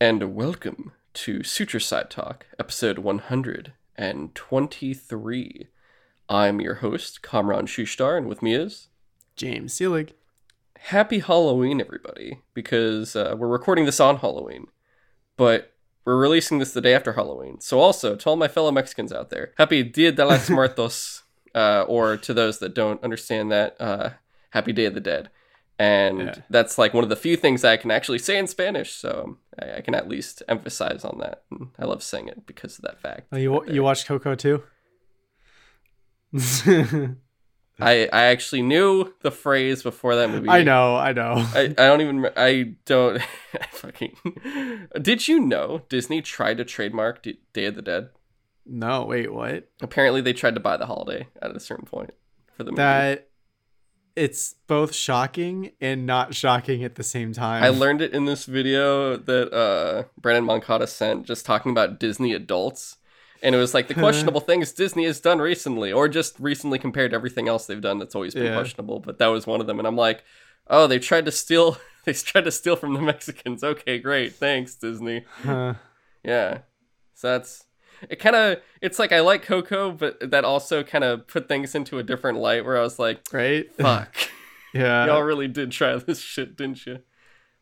and welcome to Suture Side Talk, episode 123. I'm your host, Kamran Shushtar, and with me is James Seelig. Happy Halloween, everybody, because uh, we're recording this on Halloween, but we're releasing this the day after Halloween. So, also, to all my fellow Mexicans out there, Happy Dia de los Muertos, uh, or to those that don't understand that, uh, Happy Day of the Dead. And Yeah. that's like one of the few things I can actually say in Spanish, so I, I can at least emphasize on that. And I love saying it because of that fact. Oh, you you watched Coco too? I, I actually knew the phrase before that movie. I know, I know. I, I don't even I don't I fucking Did you know Disney tried to trademark D- Day of the Dead? no, wait, what? Apparently they tried to buy the holiday at a certain point for the movie. That it's both shocking and not shocking at the same time. I learned it in this video that uh Brandon Moncada sent just talking about Disney adults. And it was like the questionable things Disney has done recently, or just recently compared to everything else they've done that's always been Yeah. questionable. But that was one of them. And I'm like, oh, they tried to steal they tried to steal from the Mexicans. Okay, great. Thanks, Disney. Huh. Yeah. So that's it kind of it's like I like Coco, but that also kind of put things into a different light where I was like, right? fuck. yeah. Y'all really did try this shit, didn't you?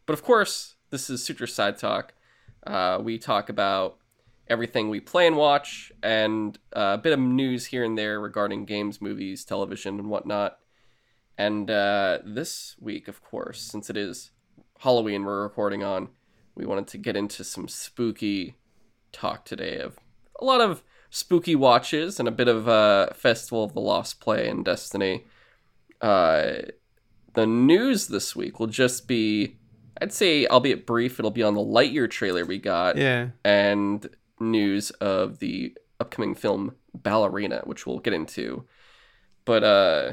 But of course, this is Suture Side Talk. Uh, we talk about everything we play and watch, and uh, a bit of news here and there regarding games, movies, television, and whatnot. And uh, this week, of course, since it is Halloween we're recording on, we wanted to get into some spooky talk today of a lot of spooky watches and a bit of uh, Festival of the Lost Play and Destiny. Uh, the news this week will just be, I'd say, albeit brief, it'll be on the Lightyear trailer we got Yeah. and news of the upcoming film Ballerina, which we'll get into. But uh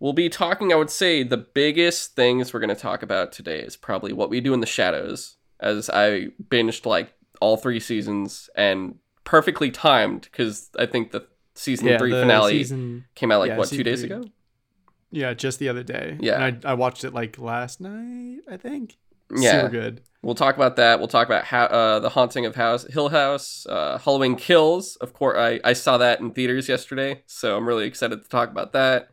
we'll be talking, I would say, the biggest things we're gonna talk about today is probably what we do in the shadows, as I binged like all three seasons and perfectly timed because I think the season Yeah, three the finale season came out like yeah, what two days three. ago? Yeah, just the other day. Yeah. And I I watched it like last night, I think. Yeah. Super good. We'll talk about that. We'll talk about how, uh, the haunting of House Hill House, uh, Halloween Kills. Of course, I, I saw that in theaters yesterday, so I'm really excited to talk about that.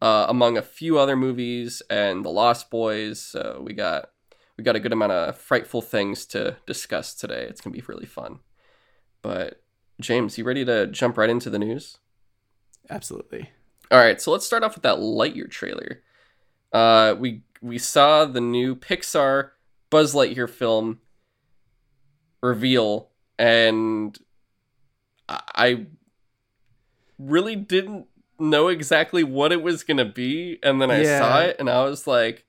Uh, among a few other movies and The Lost Boys, so we got we got a good amount of frightful things to discuss today. It's gonna be really fun. But James, you ready to jump right into the news? Absolutely. All right, so let's start off with that Lightyear trailer. Uh, we we saw the new Pixar Buzz Lightyear film reveal, and I- really didn't know exactly what it was gonna be, and then I saw it, and I was like,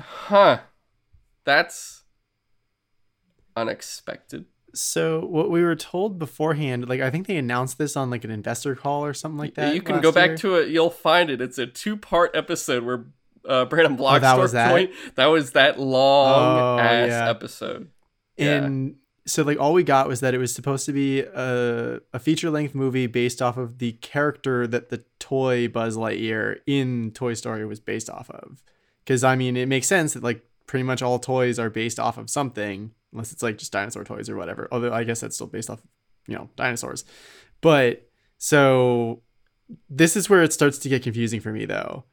"Huh, that's unexpected." So what we were told beforehand, like I think they announced this on like an investor call or something like that. you can go back year. to it. You'll find it. It's a two-part episode where uh, Brandon Blockstorff Oh, that was that? joined. That was that long Oh, ass yeah. episode. Yeah. And so like all we got was that it was supposed to be a, a feature length movie based off of the character that the toy Buzz Lightyear in Toy Story was based off of. Because I mean, it makes sense that like pretty much all toys are based off of something, unless it's like just dinosaur toys or whatever. Although I guess that's still based off, you know, dinosaurs. But so this is where it starts to get confusing for me though,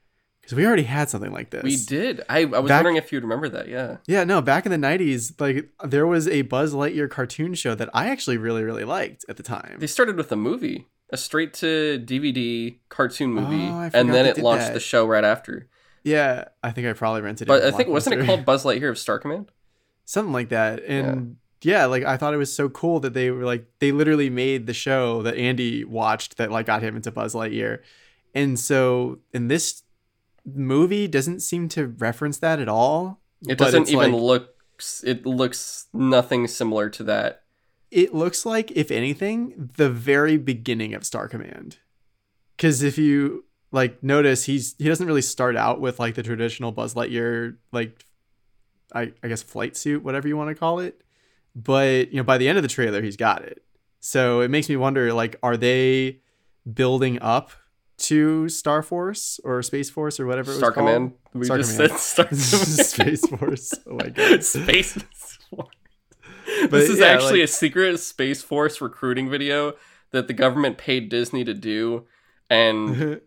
because we already had something like this. We did. I, I was Back- wondering if you'd remember that. Yeah. Yeah, no, back in the 90s, like there was a Buzz Lightyear cartoon show that I actually really, really liked at the time. They started with a movie, a straight to DVD cartoon movie, Oh, and then it launched that. the show right after. Yeah, I think I probably rented it. But I think wasn't it called Buzz Lightyear of Star Command? something like that? And yeah. like I thought it was so cool that they were like they literally made the show that Andy watched that like got him into Buzz Lightyear. And so in this movie doesn't seem to reference that at all. It doesn't even like- look. It looks nothing similar to that. it looks like if anything the very beginning of star command because if you like notice he's he doesn't really start out with like the traditional buzz lightyear like i i guess flight suit whatever you want to call it but you know by the end of the trailer he's got it so it makes me wonder like are they building up to star force or space force or whatever it Star? Command. We Star just Command. said Star space force oh my god Space. Force. But This is yeah, actually like- a secret Space Force recruiting video that the government paid Disney to do. And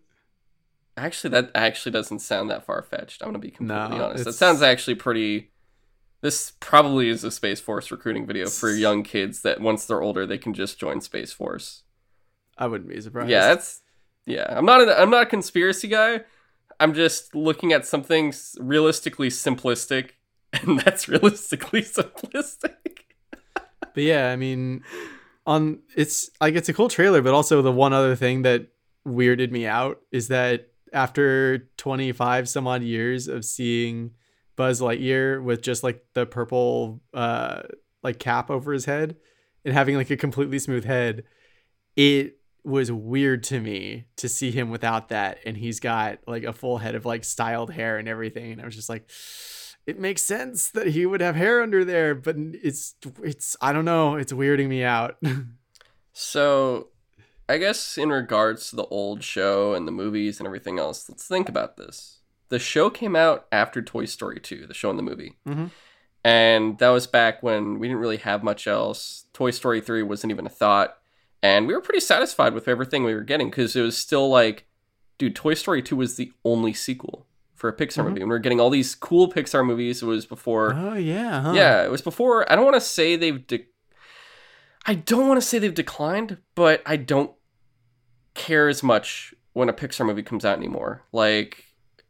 actually, that actually doesn't sound that far fetched. I'm to be completely No, honest. That sounds actually pretty. This probably is a Space Force recruiting video for young kids that once they're older, they can just join Space Force. I wouldn't be surprised. Yeah, that's yeah. I'm not a, I'm not a conspiracy guy. I'm just looking at something realistically simplistic, and that's realistically simplistic. But yeah, I mean, on it's like it's a cool trailer, but also the one other thing that weirded me out is that after 25 some odd years of seeing Buzz Lightyear with just like the purple uh like cap over his head and having like a completely smooth head, it was weird to me to see him without that. And he's got like a full head of like styled hair and everything. And I was just like it makes sense that he would have hair under there but it's it's I don't know. It's weirding me out. So, I guess in regards to the old show and the movies and everything else, let's think about this. The show came out after Toy Story 2, the show and the movie. Mhm. And that was back when we didn't really have much else. Toy Story 3 wasn't even a thought. And we were pretty satisfied with everything we were getting because it was still like, dude, Toy Story 2 was the only sequel for a Pixar Mhm. movie. And we were getting all these cool Pixar movies. It was before. oh yeah huh. Yeah, it was before. I don't want to say they've. De- I don't want to say they've declined, but I don't care as much when a Pixar movie comes out anymore. Like,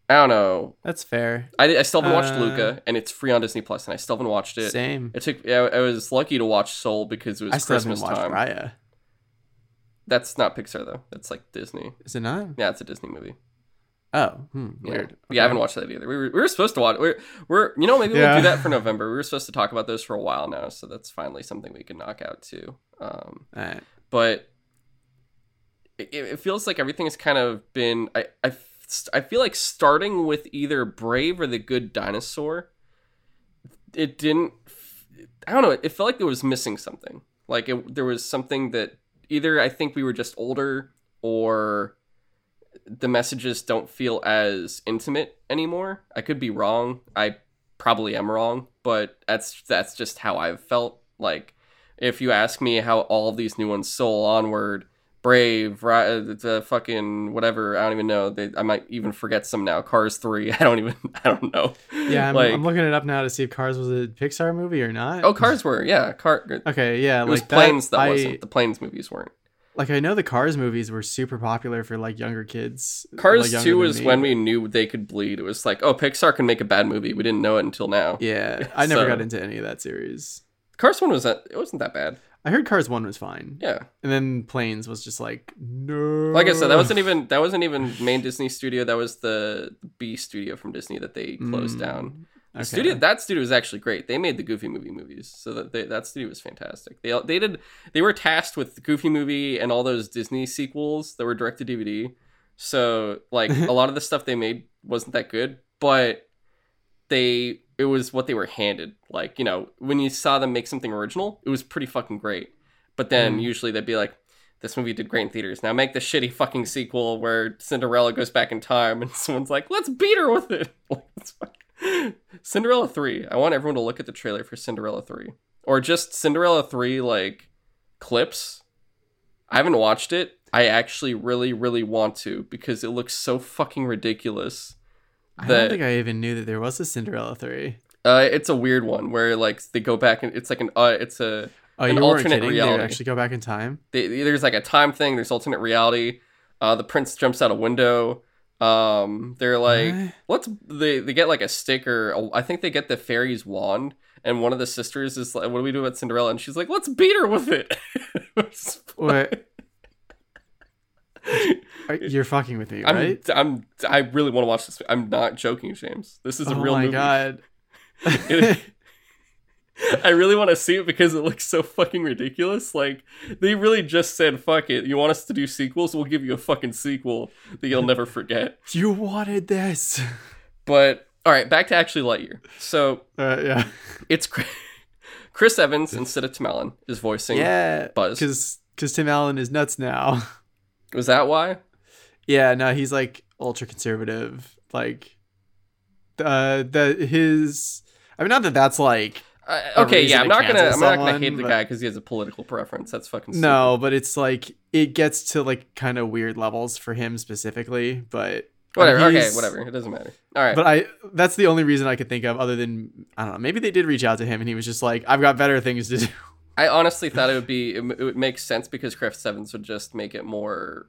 I don't know. that's fair I, I still haven't watched Uh, Luca, and it's free on Disney Plus, and I still haven't watched it. same It took. I, I was lucky to watch Soul because it was I still Christmas haven't watched time. Raya That's not Pixar though. That's like Disney. is it not Yeah, it's a Disney movie. oh hmm, Yeah. weird Yeah, I haven't watched that either. We were, we were supposed to watch. We're, we're you know maybe we'll do that for November. We were supposed to talk about those for a while now, so that's finally something we can knock out too. Um, Alright. but it, it feels like everything has kind of been. I, I I feel like starting with either Brave or The Good Dinosaur. It didn't. I don't know. It felt like it was missing something. Like it, there was something that either I think we were just older or the messages don't feel as intimate anymore. I could be wrong. I probably am wrong, but that's that's just how I've felt. Like if you ask me how all of these new ones, Soul, Onward, Brave, Ri- uh, the fucking whatever, I don't even know. They, I might even forget some now. Cars three, I don't even, I don't know. yeah I'm, like I'm looking it up now to see if Cars was a Pixar movie or not oh, Cars were yeah, car. Uh, okay yeah was like planes that, I, wasn't. The planes movies weren't. like I know the Cars movies were super popular for like younger kids. Cars like, two was me. when we knew they could bleed. It was like, oh, Pixar can make a bad movie. We didn't know it until now. Yeah, I never So- got into any of that series. Cars one was that it wasn't that bad. I heard Cars one was fine, Yeah, and then Planes was just like no. like I said, that wasn't even that wasn't even main Disney studio. That was the B studio from Disney that they closed Mm, down. Okay. studio that studio was actually great. They made the Goofy movie movies, so that they, that studio was fantastic. They they did they were tasked with the Goofy movie and all those Disney sequels that were direct to DVD. So like a lot of the stuff they made wasn't that good, but they it was what they were handed. Like you know when you saw them make something original, it was pretty fucking great. But then Mm. usually they'd be like. This movie did great in theaters. Now make the shitty fucking sequel where Cinderella goes back in time and someone's like, "Let's beat her with it." Like, Cinderella 3. I want everyone to look at the trailer for Cinderella 3 or just Cinderella 3 like clips. I haven't watched it. I actually really really want to because it looks so fucking ridiculous. I that- don't think I even knew that there was a Cinderella three. Uh it's a weird one where like they go back and it's like an uh it's a Oh, An you alternate kidding? They reality. actually go back in time. they, there's like a time thing, there's alternate reality. Uh the prince jumps out a window. Um they're like What? let's they they get like a sticker i think they get the fairy's wand and one of the sisters is like what do we do about cinderella and she's like let's beat her with it What? Are- You're fucking with me, I'm, right? I'm i really want to watch this i'm not joking james this is a oh real my god. It- i really want to see it because it looks so fucking ridiculous like they really just said fuck it you want us to do sequels we'll give you a fucking sequel that you'll never forget you wanted this. but all right back to actually lightyear so Uh, yeah. it's Chris- chris evans instead of tim allen is voicing Yeah. Buzz. Because because Tim Allen is nuts now. Was that why? Yeah. No, he's like ultra conservative. Like, uh, the his. I mean, not that that's like a okay, yeah, I'm not gonna I'm not gonna someone, hate the guy because he has a political preference. That's fucking stupid. No, but it's like it gets to like kind of weird levels for him specifically, but Whatever. Okay, whatever. It doesn't matter. All right. But I that's the only reason I could think of other than I don't know, maybe they did reach out to him and he was just like I've got better things to do. I honestly thought it would be it, it would make sense because Craft Evans would just make it more.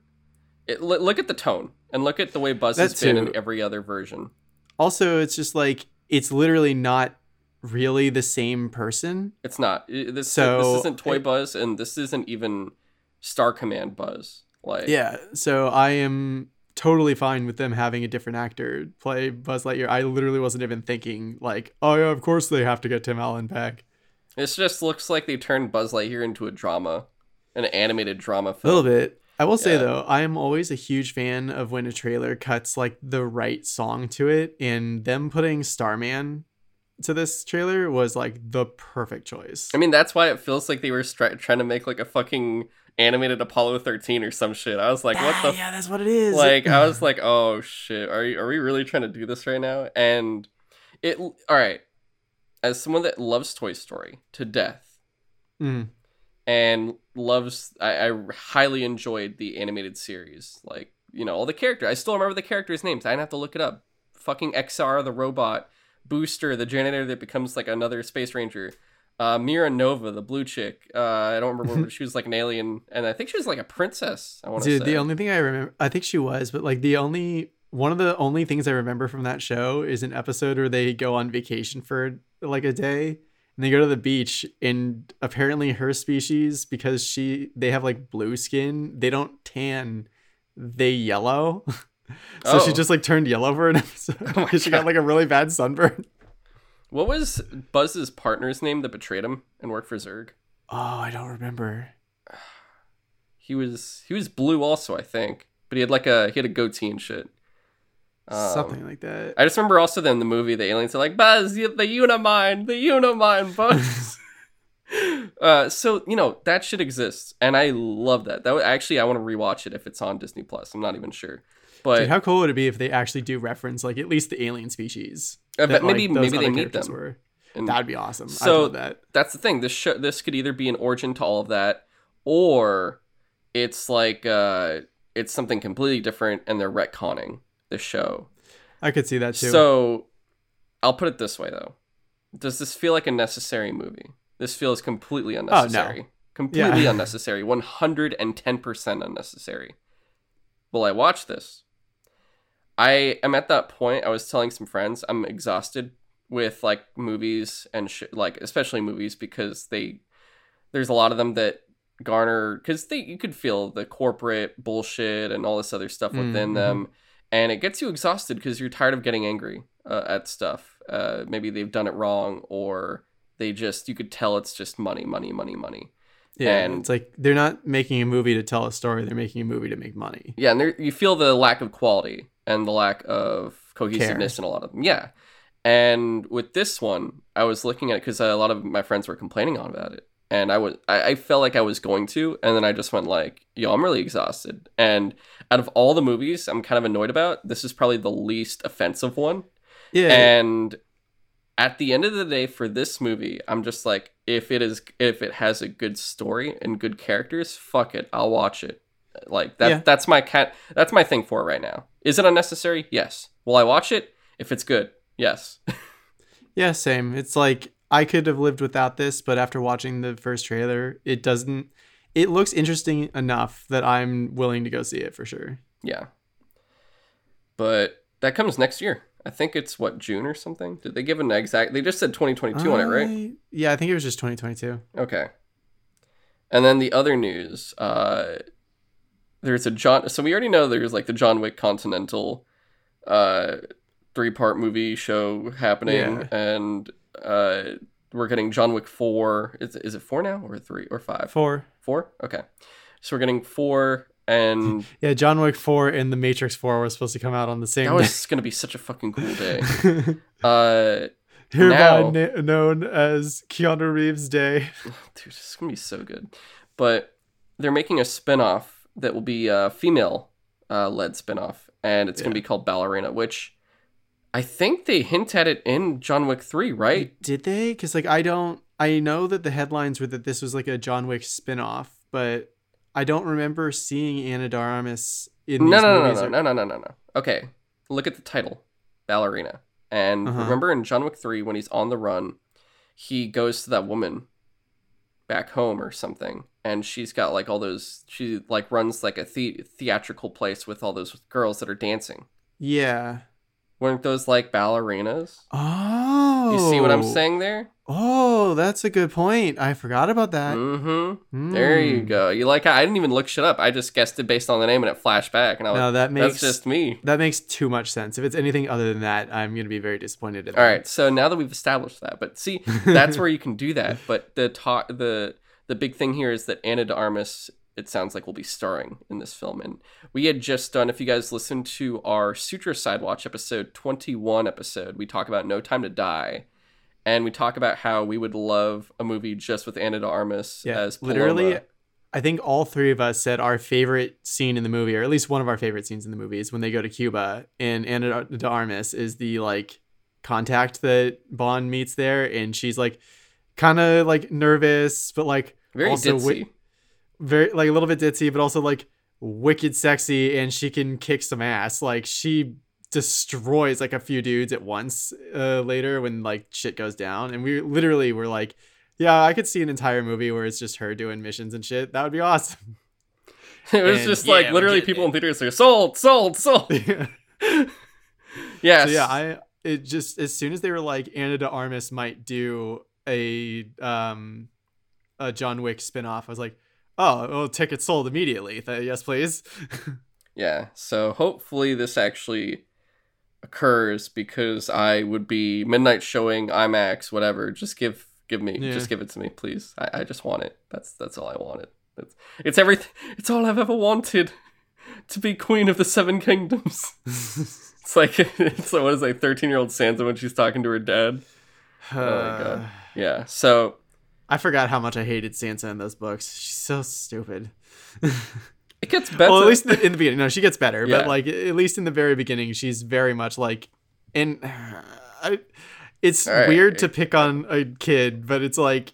It, look, at the tone and look at the way Buzz has That been too. in every other version. Also, it's just like it's literally not really the same person. It's not this. So, this isn't Toy it- Buzz, and this isn't even Star Command Buzz. Like Yeah, so I am totally fine with them having a different actor play Buzz Lightyear. I literally wasn't even thinking like, oh yeah, of course they have to get Tim Allen back. This just looks like they turned Buzz Lightyear into a drama, an animated drama film. A little bit. I will say Yeah. though, I am always a huge fan of when a trailer cuts like the right song to it, and them putting Starman to this trailer was like the perfect choice. I mean, that's why it feels like they were stri- trying to make like a fucking animated Apollo 13 or some shit. I was like, what the Ah, yeah, that's what it is. like I was like, oh shit, are you, are we really trying to do this right now? And it all right. As someone that loves Toy Story to death Mm. And loves, I, I highly enjoyed the animated series. Like you know all the characters. I still remember the characters' names. I didn't have to look it up. Fucking XR the robot, Booster the janitor that becomes like another space ranger. Uh, Mira Nova, the blue chick. Uh, I don't remember. what- she was like an alien, and I think she was like a princess. I want to Dude, say. the only thing I remember, I think she was, but like the only one of the only things I remember from that show is an episode where they go on vacation for like a day and they go to the beach and apparently her species because she they have like blue skin, they don't tan, they yellow. so she Oh. just like turned yellow for an episode Oh she got like a really bad sunburn. What was Buzz's partner's name that betrayed him and worked for Zurg Oh, I don't remember. He was he was blue also, I think, but he had like a he had a goatee and shit. Um, Something like that. I just remember also then the movie the aliens are like Buzz, the, Unimind, the Unimind, Buzz. uh, so you know that shit exists, and I love that. That would, actually I want to rewatch it if it's on Disney Plus. I'm not even sure, but Dude, how cool would it be if they actually do reference like at least the alien species? Bet that, maybe those maybe they meet them. Were. and- That'd be awesome. So- love that. that's the thing. This show, this could either be an origin to all of that, or it's like uh, it's something completely different, and they're retconning the show. I could see that too. So, I'll put it this way though: Does this feel like a necessary movie? This feels completely unnecessary. Completely Oh, Yeah. unnecessary. One hundred and ten percent unnecessary. Will I watch this? I am at that point. I was telling some friends I'm exhausted with like movies and sh- like especially movies because they there's a lot of them that garner because they you could feel the corporate bullshit and all this other stuff within Mhm. them and it gets you exhausted because you're tired of getting angry uh, at stuff uh, maybe they've done it wrong or they just you could tell it's just money money money money yeah, and- it's like they're not making a movie to tell a story; they're making a movie to make money. Yeah, and you feel the lack of quality and the lack of cohesiveness in a lot of them. Yeah. And with this one, I was looking at it because a lot of my friends were complaining on about it. And I was, I, I felt like I was going to, and then I just went like, "Yo, I'm really exhausted." And out of all the movies, I'm kind of annoyed about. This is probably the least offensive one. Yeah, And at the end of the day, for this movie, I'm just like, if it is, if it has a good story and good characters, fuck it, I'll watch it. Like that. Yeah. That's my cat. That's my thing for it right now. Is it unnecessary? Yes. Will I watch it if it's good? Yes. yeah, same. It's like I could have lived without this, but after watching the first trailer, it doesn't. It looks interesting enough that I'm willing to go see it for sure. yeah. But that comes next year. I think it's what June or something. Did they give an exact? They just said 2022 on it, right? Yeah, I think it was just 2022. Okay. And then the other news, uh there's a John so we already know there's like the John Wick Continental uh three part movie show happening Yeah. and uh we're getting John Wick 4. Is is it 4 now or 3 or 5? Four. 4? Okay. So we're getting 4 and Yeah, John Wick 4 and The Matrix 4 were supposed to come out on the same day. that was going to be such a fucking cool day. Uh Hereby Now- na- known as Keanu Reeves Day. dude, it's gonna be so good. But they're making a spin-off that will be a female uh, led spin-off, and it's gonna be called Ballerina, which I think they hint at it in John Wick 3, right? Did they? Because like I don't. I know that the headlines were that this was like a John Wick spin-off, but I don't remember seeing Ana de Armas in No, these no, no, no, or- no, no, no, no, no. Okay, look at the title, Ballerina. And Uh-huh. remember in John Wick 3 when he's on the run, he goes to that woman back home or something, and she's got like all those. She like runs like a the- theatrical place with all those girls that are dancing. Yeah. Weren't those like ballerinas? Oh. You see what I'm saying there? Oh, that's a good point. I forgot about that. Mm-hmm. There you Mm. go. You like? I didn't even look shit up. I just guessed it based on the name, and it flashed back, and I was No, that makes that's just me. that makes too much sense. If it's anything other than that, I'm gonna be very disappointed. In All that. right, so now that we've established that, but see, that's where you can do that. But the talk, the the big thing here is that Ana de Armas, it sounds like, will be starring in this film. And we had just done, if you guys listened to our Sutra Sidewatch episode twenty one episode, we talk about No Time to Die, and we talk about how we would love a movie just with Ana de Armas Yeah, as Paloma. literally. I think all three of us said our favorite scene in the movie, or at least one of our favorite scenes in the movie, is when they go to Cuba and Ana de Armas is the like contact that Bond meets there, and she's like kind of like nervous, but like very also ditzy. wi- very like a little bit ditzy, but also like wicked sexy, and she can kick some ass. Like she destroys like a few dudes at once uh, later when like shit goes down, and we literally were like, yeah, I could see an entire movie where it's just her doing missions and shit. That would be awesome. it was And just like we're literally people it. in theaters like sold, sold, sold. yes. So yeah, I it just as soon as they were like Ana de Armas might do a um a John Wick spin-off, I was like, oh, well, tickets sold immediately. Yes, please. Yeah, so hopefully this actually occurs because I would be midnight showing IMAX, whatever. Just give give me, Yeah. just give it to me, please. I, I just want it. That's that's all I wanted. It's it's everything. It's all I've ever wanted to be queen of the seven kingdoms. It's like it's like, what is like thirteen year old Sansa when she's talking to her dad. Oh my God. Yeah. So I forgot how much I hated Sansa in those books. She's so stupid. it gets better. well, at least in the, in the beginning, no, she gets better. Yeah. But like, at least in the very beginning, she's very much like, and I, it's right. weird to pick on a kid, but it's like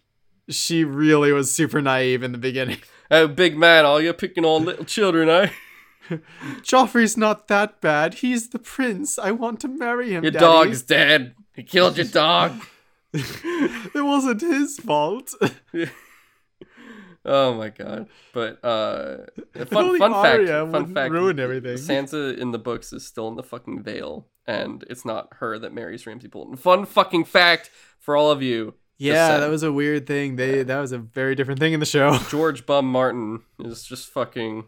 she really was super naive in the beginning. oh, big man, all you're picking on little children, eh? Joffrey's not that bad. He's the prince. I want to marry him. Your Daddy. dog's dead. He killed your dog. it wasn't his fault. Oh my god! But uh, fun fun fact. Fun fact. ruin everything. Sansa in the books is still in the fucking Vale, and it's not her that marries Ramsay Bolton. Fun fucking fact for all of you. yeah, that was a weird thing. They that was a very different thing in the show. George Bum Martin is just fucking.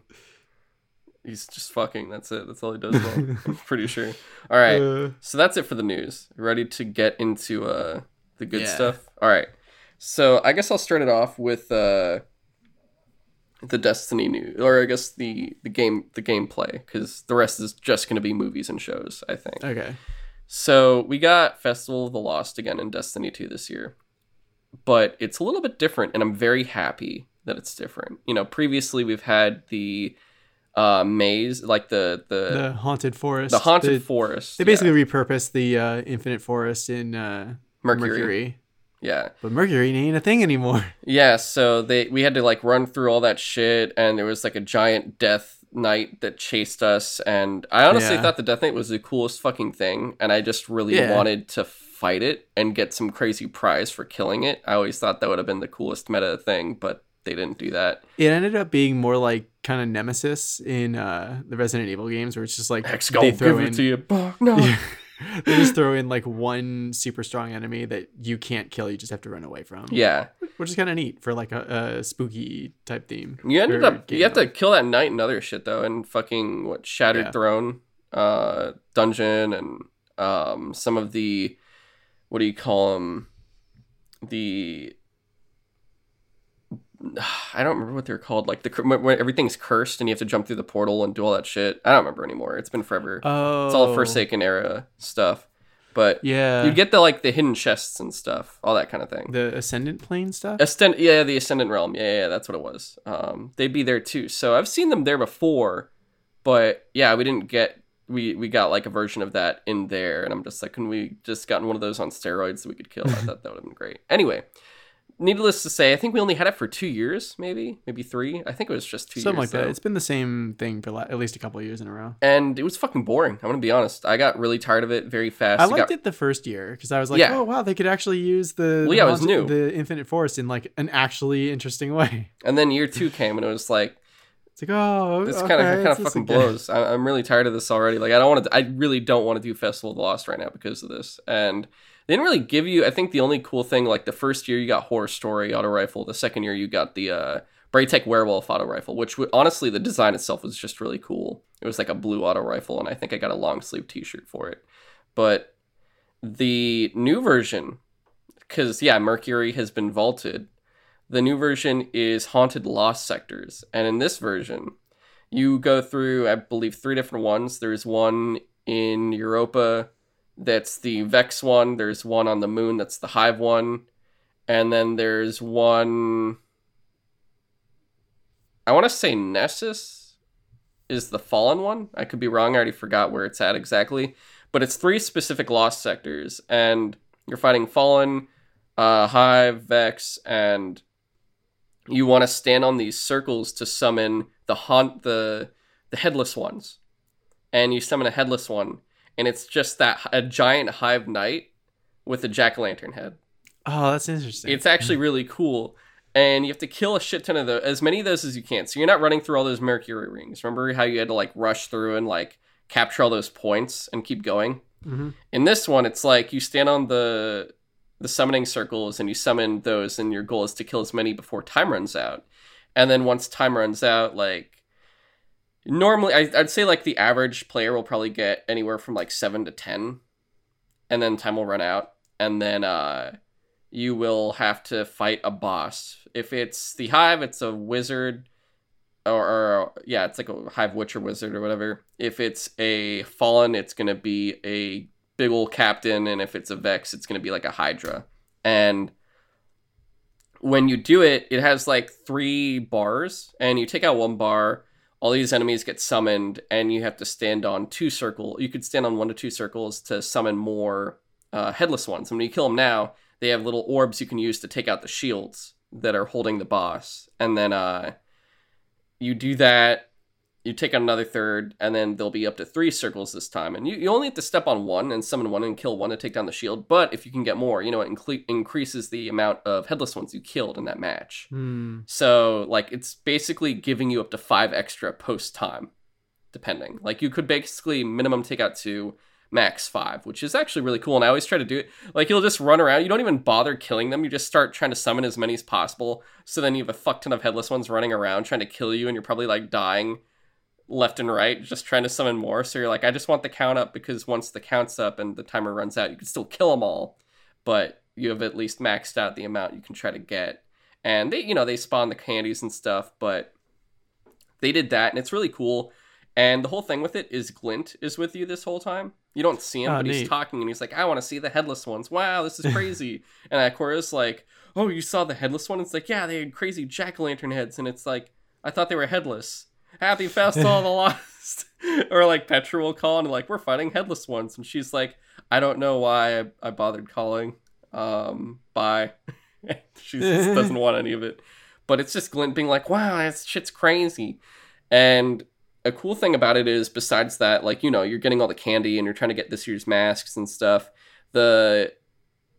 He's just fucking. That's it. That's all he does well. I'm pretty sure. All right. Uh, So that's it for the news. Ready to get into uh the good Yeah. stuff? All right. So I guess I'll start it off with uh the Destiny news, or I guess the the game the gameplay, because the rest is just going to be movies and shows. I think. okay. So we got Festival of the Lost again in Destiny 2 this year. But it's a little bit different, and I'm very happy that it's different. You know, previously we've had the uh maze, like the the The the, haunted forest. The haunted They- forest. They yeah, basically repurposed the uh, infinite forest in uh, Mercury. Mercury. Yeah. but Mercury ain't a thing anymore. Yeah, so they we had to like run through all that shit and there was like a giant death knight that chased us and I honestly Yeah. thought the death knight was the coolest fucking thing and I just really Yeah. wanted to fight it and get some crazy prize for killing it. I always thought that would have been the coolest meta thing, but they didn't do that. It ended up being more like kind of Nemesis in uh, the Resident Evil games, where it's just like Hex they throw give in, it to you. No. they just throw in like one super strong enemy that you can't kill. You just have to run away from. yeah. which is kind of neat for like a, a spooky type theme. You ended up you have to kill that knight and other shit though, and fucking what Shattered Yeah. Throne uh dungeon and um some of the what do you call them the I don't remember what they're called. Like the when everything's cursed and you have to jump through the portal and do all that shit. I don't remember anymore. It's been forever. Oh, It's all Forsaken era stuff. But Yeah, you get the like the hidden chests and stuff, all that kind of thing. the ascendant plane stuff. Ascend, yeah, the Ascendant Realm. Yeah, yeah, that's what it was. Um, they'd be there too. So I've seen them there before, but yeah, we didn't get we we got like a version of that in there, and I'm just like, can we just gotten one of those on steroids that we could kill? I thought that would have been great. Anyway, needless to say, I think we only had it for two years, maybe, maybe three. I think it was just two Something years. Something like that. though. It's been the same thing for at least a couple of years in a row. and it was fucking boring. I'm gonna be honest. I got really tired of it very fast. I It liked got- it the first year because I was like, Yeah. oh wow, they could actually use the Well, yeah, it was new. the Infinite Forest in like an actually interesting way. And then year two came, and it was like It's like oh, this okay, kind of kind of fucking again. blows. I, I'm really tired of this already. Like I don't want to. I really don't want to do Festival of the Lost right now because of this. And they didn't really give you. I think the only cool thing, like the first year you got Horror Story auto rifle. The second year you got the uh, Braytech Werewolf auto rifle, which honestly the design itself was just really cool. It was like a blue auto rifle, and I think I got a long sleeve T-shirt for it. But the new version, because yeah, Mercury has been vaulted. The new version is Haunted Lost Sectors, and in this version, you go through, I believe, three different ones. There's one in Europa that's the Vex one. There's one on the moon that's the Hive one, and then there's one. I want to say Nessus is the Fallen one. I could be wrong. I already forgot where it's at exactly, but it's three specific lost sectors, and you're fighting Fallen, uh, Hive, Vex, and you want to stand on these circles to summon the haunt the the headless ones, and you summon a headless one, and it's just that a giant hive knight with a jack o' lantern head. Oh, that's interesting. It's actually really cool, and you have to kill a shit ton of those, as many of those as you can. So you're not running through all those mercury rings. Remember how you had to like rush through and like capture all those points and keep going. Mhm. In this one, it's like you stand on the the summoning circles and you summon those, and your goal is to kill as many before time runs out. And then once time runs out, like normally, I, I'd say like the average player will probably get anywhere from like seven to ten, and then time will run out, and then uh, you will have to fight a boss. If it's the hive, it's a wizard. Or, or yeah, it's like a hive witcher wizard or whatever. If it's a fallen, it's gonna be a big old captain, and if it's a Vex, it's gonna be like a Hydra. And when you do it, it has like three bars, and you take out one bar, all these enemies get summoned, and you have to stand on two circle. You could stand on one to two circles to summon more uh, headless ones. And when you kill them now, they have little orbs you can use to take out the shields that are holding the boss, and then uh, you do that you take out another third, and then there'll be up to three circles this time. And you, you only have to step on one and summon one and kill one to take down the shield. But if you can get more, you know, it incre- increases the amount of headless ones you killed in that match. Hmm. So, like, it's basically giving you up to five extra post time, depending. Like, you could basically minimum take out two, max five, which is actually really cool. And I always try to do it. Like, you'll just run around. You don't even bother killing them. You just start trying to summon as many as possible. So then you have a fuck ton of headless ones running around trying to kill you, and you're probably like dying left and right, just trying to summon more. So you're like, I just want the count up because once the count's up and the timer runs out, you can still kill them all, but you have at least maxed out the amount you can try to get. And they, you know, they spawn the candies and stuff, but they did that, and it's really cool. And the whole thing with it is Glint is with you this whole time. You don't see him, Oh, but he's talking and he's like, I want to see the headless ones. Wow, this is crazy. and Ikora's like, Oh, you saw the headless one? It's like, Yeah, they had crazy jack o' lantern heads. And it's like, I thought they were headless. Happy Festival of the Lost. or like Petra will call and like, We're fighting headless ones. And she's like, I don't know why I, I bothered calling. Um, bye. she just doesn't want any of it. But it's just Glint being like, Wow, that shit's crazy. And a cool thing about it is besides that like you know you're getting all the candy and you're trying to get this year's masks and stuff the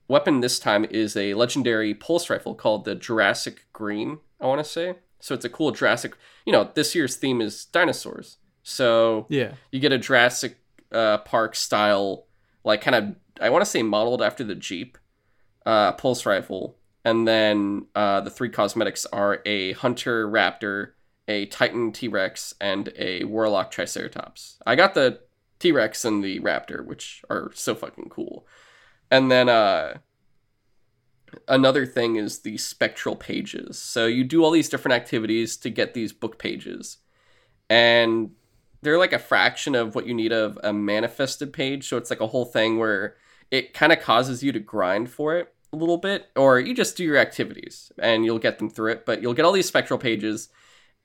weapon this time is a legendary pulse rifle called the jurassic green i want to say so it's a cool jurassic you know this year's theme is dinosaurs so Yeah. you get a jurassic uh, park style like kind of i want to say modeled after the jeep uh, pulse rifle and then uh, the three cosmetics are a hunter raptor a Titan T Rex, and a Warlock Triceratops. I got the T Rex and the Raptor, which are so fucking cool. And then uh, another thing is the spectral pages. So you do all these different activities to get these book pages, and they're like a fraction of what you need of a manifested page. So it's like a whole thing where it kind of causes you to grind for it a little bit, or you just do your activities and you'll get them through it. But you'll get all these spectral pages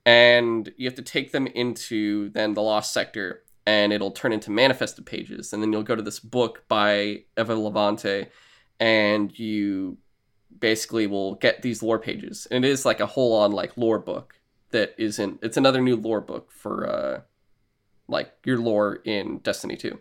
and you have to take them into then the lost sector and it'll turn into manifested pages, and then you'll go to this book by Eva Levante, and you basically will get these lore pages, and it is like a whole on like lore book that isn't. It's another new lore book for uh, like your lore in Destiny Two,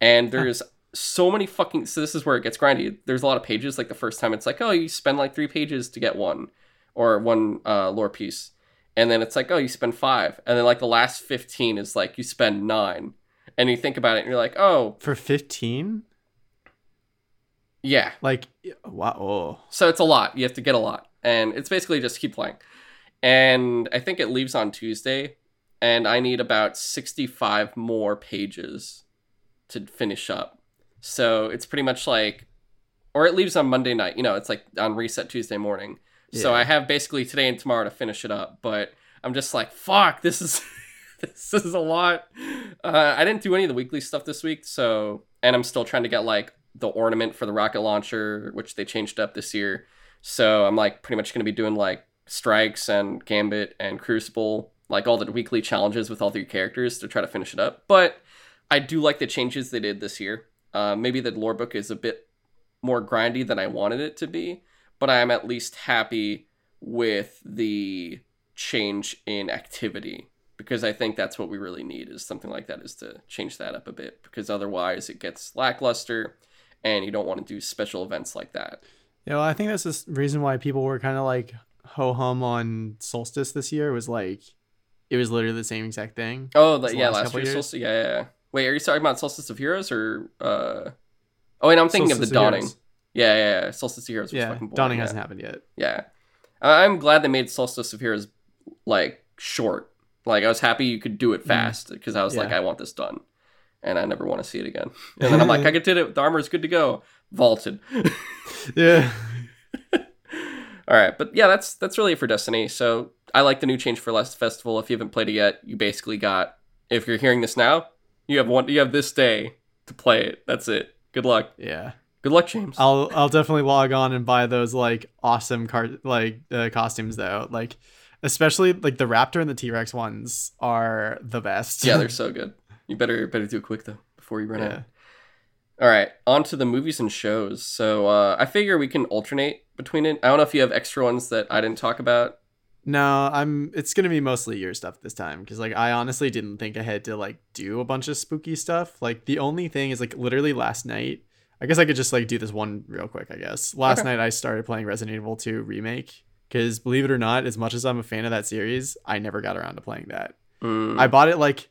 and there's so many fucking so this is where it gets grindy. There's a lot of pages like the first time it's like oh you spend like three pages to get one or one uh, lore piece. And then it's like oh you spend five. And then like the last 15 is like you spend nine. And you think about it and you're like oh For 15? Yeah. Like, wow. Oh. so it's a lot. You have to get a lot. And it's basically just keep playing. And i think it leaves on tuesday and i need about 65 more pages to finish up. So it's pretty much like or it leaves on monday night. You know it's like on reset tuesday morning. So i have basically today and tomorrow to finish it up but i'm just like fuck this is this is a lot. Uh, i didn't do any of the weekly stuff this week so and i'm still trying to get like the ornament for the rocket launcher which they changed up this year. So i'm like pretty much going to be doing like strikes and gambit and crucible like all the weekly challenges with all three characters to try to finish it up. But i do like the changes they did this year. Uh, maybe the lore book is a bit more grindy than i wanted it to be but i am at least happy with the change in activity because I think that's what we really need is something like that is to change that up a bit because otherwise it gets lackluster and you don't want to do special events like that. Yeah, well, I think that's the reason why people were kind of like ho hum on Solstice this year was like, it was literally the same exact thing. Oh, yeah, last years? Solstice. Yeah, yeah, yeah. Wait, are you talking about Solstice of Heroes or? uh Oh, wait, I'm thinking Solstice of the Dawning. Heroes. Yeah, yeah, yeah. Solstice of Heroes was Yeah, fucking boring. Dawning yeah. hasn't happened yet. Yeah, I'm glad they made Solstice of Heroes like short. Like I was happy you could do it fast because I was like, I want this done, and I never want to see it again. And then I'm like, I did it. The armor's good to go. Vaulted. Yeah. All right, but yeah, that's that's really it for Destiny. So I like the new change for Last Festival. If you haven't played it yet, you basically got. If you're hearing this now, you have one. You have this day to play it. That's it. Good luck. Yeah. Good luck, James. I'll I'll definitely log on and buy those like awesome card like uh, costumes though. Like especially like the Raptor and the T Rex ones are the best. yeah, they're so good. You better better do it quick though before you run out. yeah. All right, on to the movies and shows. So uh, I figure we can alternate between it. I don't know if you have extra ones that I didn't talk about. No, I'm. It's gonna be mostly your stuff this time because like I honestly didn't think I had to like do a bunch of spooky stuff. Like the only thing is like literally last night. I guess I could just like do this one real quick. I guess last Okay. night I started playing Resident Evil 2 remake because believe it or not, as much as I'm a fan of that series, I never got around to playing that. Mm. I bought it like.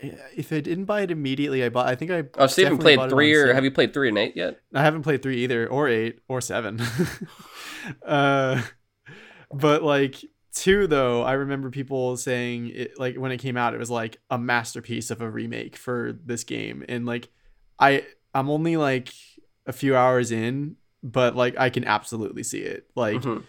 If I didn't buy it immediately, I bought. I think I. oh, so you haven't played three, or have you played three and eight yet? I haven't played three either, or eight, or seven. uh, but like two though, I remember people saying it like when it came out, it was like a masterpiece of a remake for this game, and like I I'm only like a few hours in, but like I can absolutely see it. Like Mhm.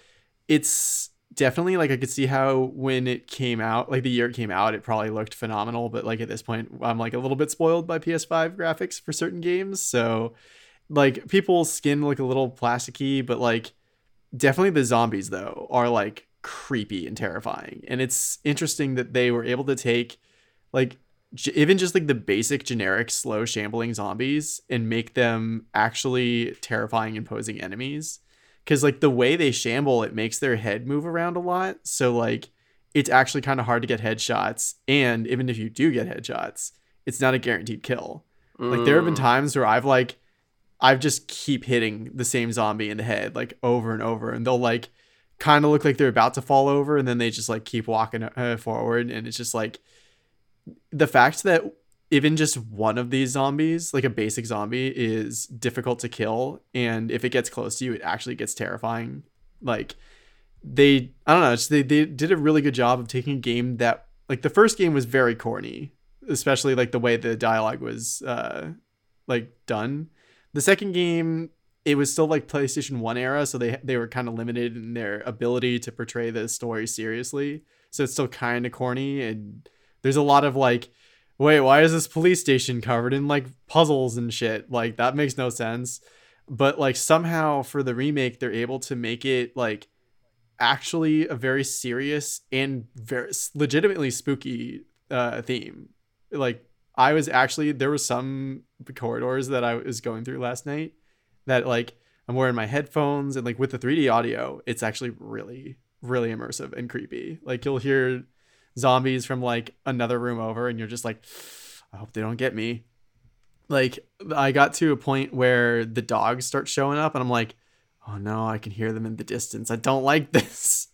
it's definitely like I could see how when it came out, like the year it came out, it probably looked phenomenal. But like at this point, I'm like a little bit spoiled by PS5 graphics for certain games. So like people's skin look a little plasticky, but like definitely the zombies though are like creepy and terrifying. And it's interesting that they were able to take like even just like the basic generic slow shambling zombies and make them actually terrifying imposing enemies because like the way they shamble it makes their head move around a lot so like it's actually kind of hard to get headshots and even if you do get headshots it's not a guaranteed kill like there have been Mm. times where i've like i've just keep hitting the same zombie in the head like over and over and they'll like kind of look like they're about to fall over and then they just like keep walking uh, forward and it's just like the fact that even just one of these zombies, like a basic zombie, is difficult to kill, and if it gets close to you, it actually gets terrifying. Like they, I don't know, they they did a really good job of taking a game that like the first game was very corny, especially like the way the dialogue was uh like done. The second game, it was still like PlayStation One era, so they they were kind of limited in their ability to portray the story seriously. So it's still kind of corny, and there's a lot of like wait, why is this police station covered in like puzzles and shit? Like that makes no sense. But like somehow for the remake, they're able to make it like actually a very serious and very legitimately spooky uh, theme. Like I was actually there were some corridors that I was going through last night that like I'm wearing my headphones and like with the 3D audio, it's actually really really immersive and creepy. Like you'll hear zombies from like another room over and you're just like I hope they don't get me. Like I got to a point where the dogs start showing up and I'm like, "Oh no, I can hear them in the distance. I don't like this."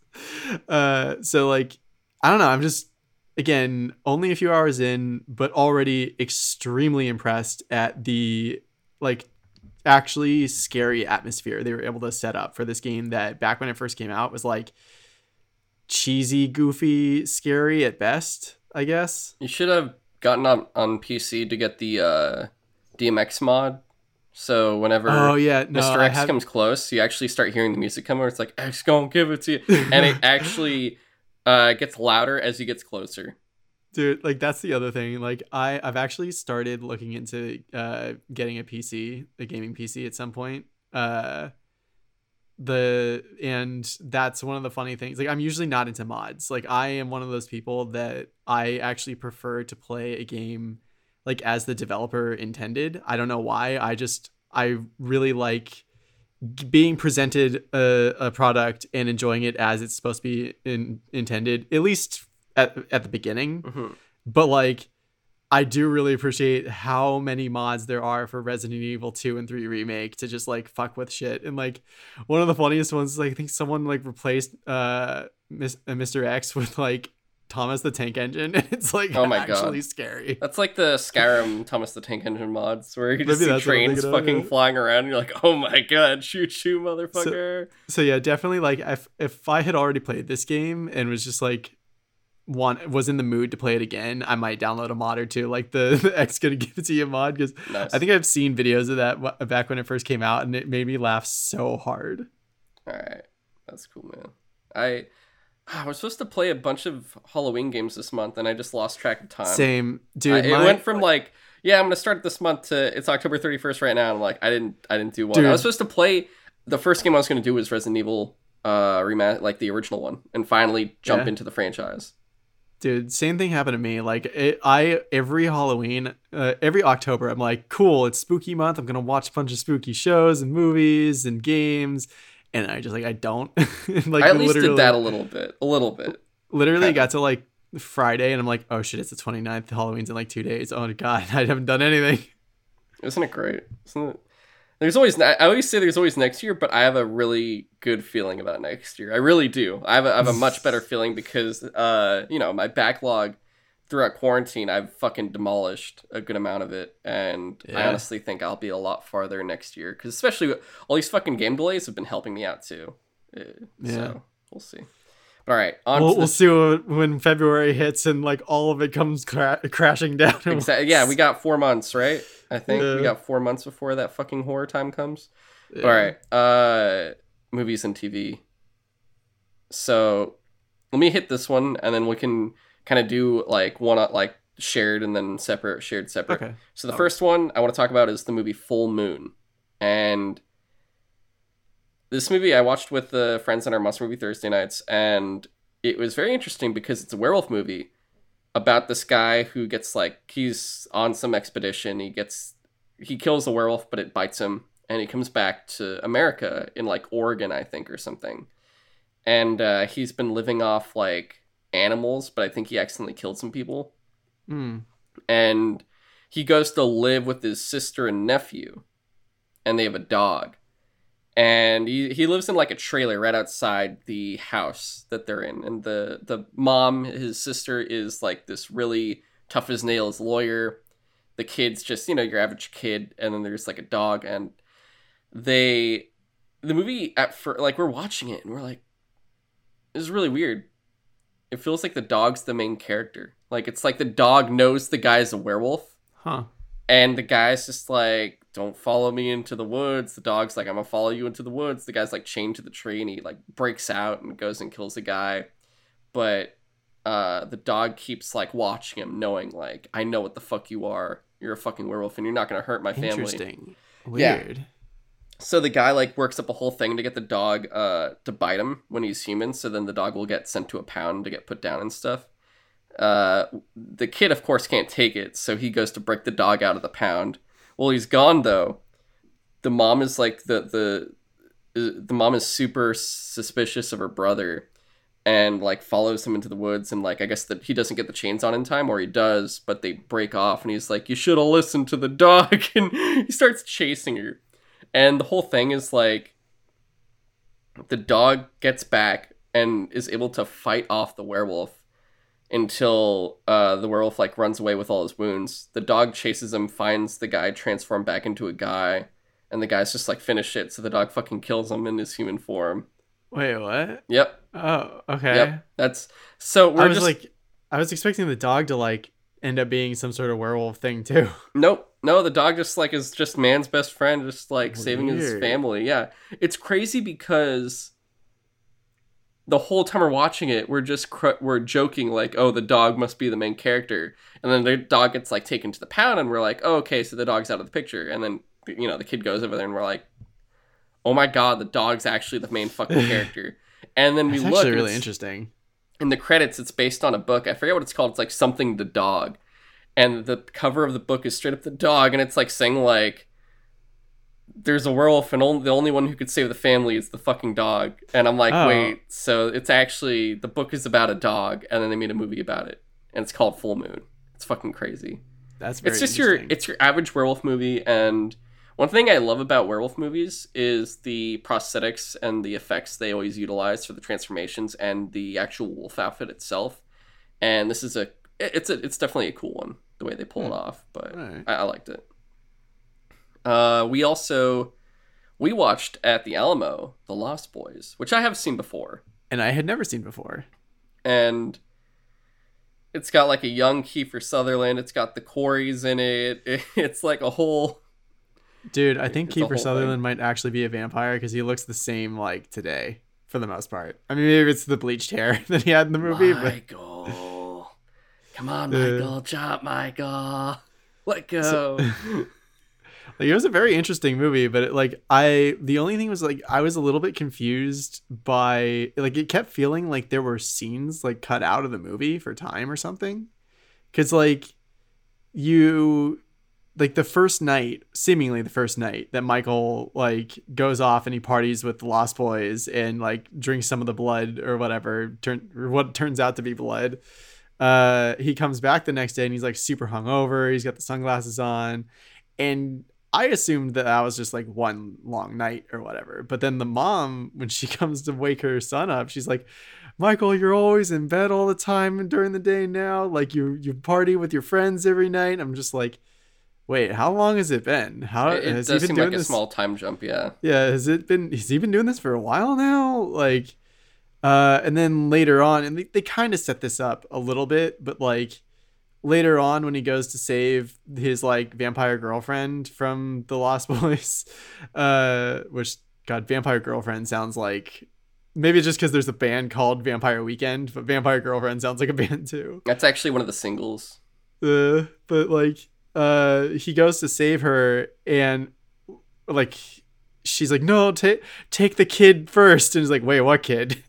Uh so like I don't know, I'm just again, only a few hours in, but already extremely impressed at the like actually scary atmosphere they were able to set up for this game that back when it first came out was like cheesy, goofy, scary at best, I guess. You should have gotten on on PC to get the uh, DMX mod. So whenever Oh yeah, no, Mr. I X have- comes close, you actually start hearing the music come over. It's like X gonna give it to you, and it actually uh, gets louder as he gets closer. dude like that's the other thing like i i've actually started looking into uh getting a pc a gaming pc at some point uh the and that's one of the funny things like i'm usually not into mods. Like i am one of those people that i actually prefer to play a game like as the developer intended. I don't know why. I just i really like being presented a, a product and enjoying it as it's supposed to be in, intended at least at, at the beginning. Hmm but like I do really appreciate how many mods there are for Resident Evil 2 and 3 remake to just like fuck with shit. And like one of the funniest ones is like, I think someone like replaced uh, Mis- uh Mr. X with like Thomas the Tank Engine and it's like Oh my God. actually scary. That's like the Skyrim Thomas the Tank Engine mods, where you just Maybe see that's what I'm trains of, fucking yeah. flying around, and you're like, "Oh my god, shoot you, motherfucker!" So yeah, definitely like if if I had already played this game and was just like one was in the mood to play it again, I might download a mod or two, like the, the X gonna give it to you mod because nice. I think I've seen videos of that w- back when it first came out, and it made me laugh so hard. All right, that's cool, man. I I was supposed to play a bunch of Halloween games this month, and I just lost track of time. Same, I- dude. it my- went from like, yeah, I'm gonna start this month to it's October 31st right now. And I'm like, I didn't, I didn't do one. I was supposed to play the first game I was gonna do was Resident Evil, uh, remat like the original one, and finally jump Yeah. into the franchise. Dude. Same thing happened to me. Like it, I every Halloween, uh, every October, I'm like, cool, it's spooky month. I'm gonna watch a bunch of spooky shows and movies and games, and I just like I don't. like I at least did that a little bit, a little bit. literally kinda. got to like Friday, and I'm like, oh shit, it's the 29th. Halloween's in like two days. Oh god, I haven't done anything. Isn't it great? Isn't it? There's always I always say there's always next year, but I have a really good feeling about next year. I really do. I have a, I have a much better feeling because uh you know my backlog throughout quarantine I've fucking demolished a good amount of it, and I honestly think I'll be a lot farther next year because especially all these fucking game delays have been helping me out too. Uh, Yeah. So we'll see. All right, on We'll, we'll see what, when February hits and like all of it comes cra- crashing down. Exactly. Yeah, we got four months, right? I think Yeah. we got four months before that fucking horror time comes. Yeah. All right. Uh, movies and TV. So let me hit this one, and then we can kind of do like one like shared and then separate, shared separate. Okay. So the Oh. first one I want to talk about is the movie Full Moon, and this movie I watched with the friends on our Monster Movie Thursday nights, and it was very interesting because it's a werewolf movie about this guy who gets like he's on some expedition. He gets he kills a werewolf, but it bites him, and he comes back to America in like Oregon, I think, or something. And uh, he's been living off like animals, but I think he accidentally killed some people Mm. and he goes to live with his sister and nephew and they have a dog and he, he lives in like a trailer right outside the house that they're in. And the the mom his sister is like this really tough as nails lawyer. The kid's just you know your average kid and then there's like a dog. And they the movie at first like we're watching it and we're like this is really weird. It feels like the dog's the main character. Like it's like the dog knows the guy's a werewolf. Huh. and the guy's just like don't follow me into the woods the dog's like i'm gonna follow you into the woods the guy's like chained to the tree and he like breaks out and goes and kills the guy but uh the dog keeps like watching him knowing like i know what the fuck you are you're a fucking werewolf and you're not gonna hurt my family Interesting. Yeah. Weird. so the guy like works up a whole thing to get the dog uh to bite him when he's human so then the dog will get sent to a pound to get put down and stuff uh, the kid, of course, can't take it, so he goes to break the dog out of the pound. Well, he's gone though. The mom is like the the uh, the mom is super suspicious of her brother and like follows him into the woods and like I guess that he doesn't get the chains on in time or he does, but they break off and he's like, You should have listened to the dog and he starts chasing her. And the whole thing is like the dog gets back and is able to fight off the werewolf until uh, the werewolf like runs away with all his wounds. The dog chases him, finds the guy transformed back into a guy, and the guy's just like finish it. So the dog fucking kills him in his human form. Wait, what? Yep. Oh, okay. Yep. That's so we're I was just like, I was expecting the dog to like end up being some sort of werewolf thing too. Nope. No, the dog just like is just man's best friend, just like saving his family. Yeah. It's crazy because the whole time we're watching it, we're just cr- we're joking like, "Oh, the dog must be the main character." And then the dog gets like taken to the pound and we're like, "Oh, okay, so the dog's out of the picture." And then you know, the kid goes over there and we're like, "Oh my god, the dog's actually the main fucking character." And then we It's look actually really interesting. in the credits it's based on a book i forget what it's called it's like something the dog and the cover of the book is straight up the dog and it's like saying like there's a werewolf and only, the only one who could save the family is the fucking dog and i'm like Oh. wait so it's actually the book is about a dog and then they made a movie about it and it's called full moon it's fucking crazy That's very it's just your it's your average werewolf movie and one thing i love about werewolf movies is the prosthetics and the effects they always utilize for the transformations and the actual wolf outfit itself and this is a it's a it's definitely a cool one the way they pull it Hmm. off but Alright. I, I liked it uh we also we watched at the alamo the lost boys which i have seen before and I had never seen before. and it's got like a young Kiefer Sutherland. It's got the Corys in it. It's like a whole. Dude, I think It's a whole Kiefer thing. Sutherland might actually be a vampire because he looks the same like today for the most part. I mean, maybe it's the bleached hair that he had in the movie, but Michael, come on, Uh, Michael, chop, Michael, let go. Like it was a very interesting movie. But it, like I, the only thing was like I was a little bit confused by like it kept feeling like there were scenes like cut out of the movie for time or something, because like you like the first night, seemingly the first night that Michael like goes off and he parties with the Lost Boys and like drinks some of the blood or whatever, turn or what turns out to be blood. Uh, he comes back the next day and he's like super hungover. He's got the sunglasses on, and I assumed that that was just like one long night or whatever. But then the mom, when she comes to wake her son up, she's like, "Michael, you're always in bed all the time during the day now. Like you you party with your friends every night." I'm just like, "Wait, how long has it been? How it it has does he seem been like doing a this? small time jump. Yeah, Yeah, has it been? Has he been doing this for a while now? Like, uh, and then later on, and they, they kind of set this up a little bit, but like later on when he goes to save his like vampire girlfriend from the Lost Boys, uh, which God, vampire girlfriend sounds like maybe it's just because there's a band called Vampire Weekend, but Vampire Girlfriend sounds like a band too. That's actually one of the singles. uh, but like uh he goes to save her and like she's like no take take the kid first. And he's like wait what kid?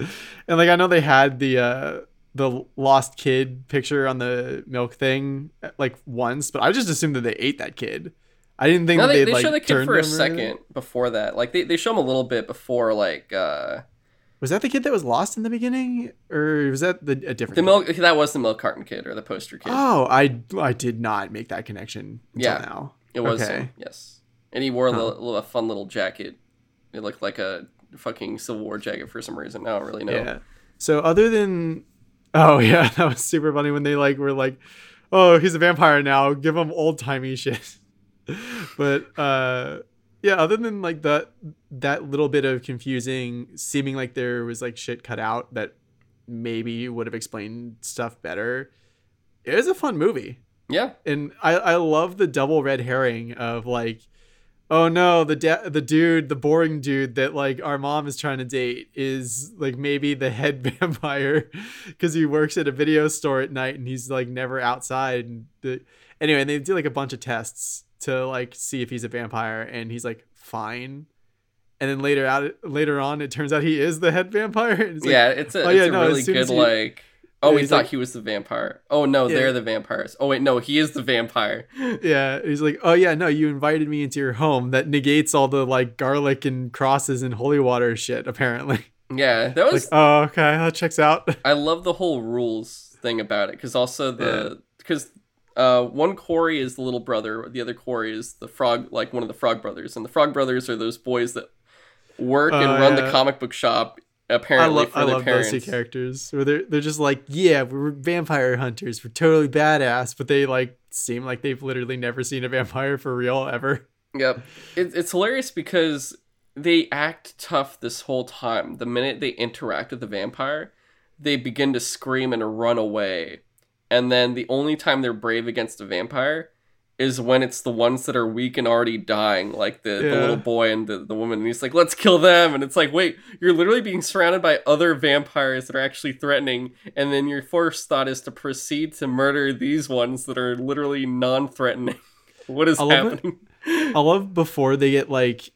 And like i know they had the uh the lost kid picture on the milk thing like once but i just assumed that they ate that kid i didn't think No, that they, they'd they like show the kid for a second before that. Like they, they show him a little bit before like uh was that the kid that was lost in the beginning or was that the a different the kid? milk. That was the milk carton kid or the poster kid. oh i i did not make that connection until Yeah. now It was Okay. him, yes. And he wore a, Huh. little, little- a fun little jacket. It looked like a fucking Civil War jacket for some reason. I don't really know. Yeah. So other than oh yeah, that was super funny when they like were like, oh he's a vampire now, give him old timey shit. but uh yeah, other than like that that little bit of confusing, seeming like there was like shit cut out that maybe would have explained stuff better. It was a fun movie Yeah. and I I love the double red herring of like, oh no, the da- the dude, the boring dude that like our mom is trying to date is like maybe the head vampire because he works at a video store at night and he's like never outside. And the, anyway, they do like a bunch of tests to like see if he's a vampire, and he's like fine. And then later out, later on, it turns out he is the head vampire. And it's like, yeah, it's a, oh, it's yeah, a no, really good you- like Oh, Yeah, we thought like- he was the vampire. Oh no, Yeah. they're the vampires. Oh wait, no, he is the vampire. Yeah, he's like, oh yeah, no, you invited me into your home. That negates all the like garlic and crosses and holy water shit. Apparently, Yeah, that like, was. oh okay, that checks out. I love the whole rules thing about it because also the because uh one Corey is the little brother, the other Corey is the frog, like one of the Frog Brothers, and the Frog Brothers are those boys that work and Oh, run the comic book shop. I Apparently love, for I love parents. those two characters where they're they're just like, yeah, we're vampire hunters, we're totally badass, but they like seem like they've literally never seen a vampire for real ever. Yep. It, it's hilarious because they act tough this whole time. The minute they interact with the vampire, they begin to scream and run away. And then the only time they're brave against a vampire is when it's the ones that are weak and already dying, like the, the little boy and the, the woman. And he's like, let's kill them. And it's like, wait, you're literally being surrounded by other vampires that are actually threatening. And then your first thought is to proceed to murder these ones that are literally non threatening. what is I love it. happening? I love before they get like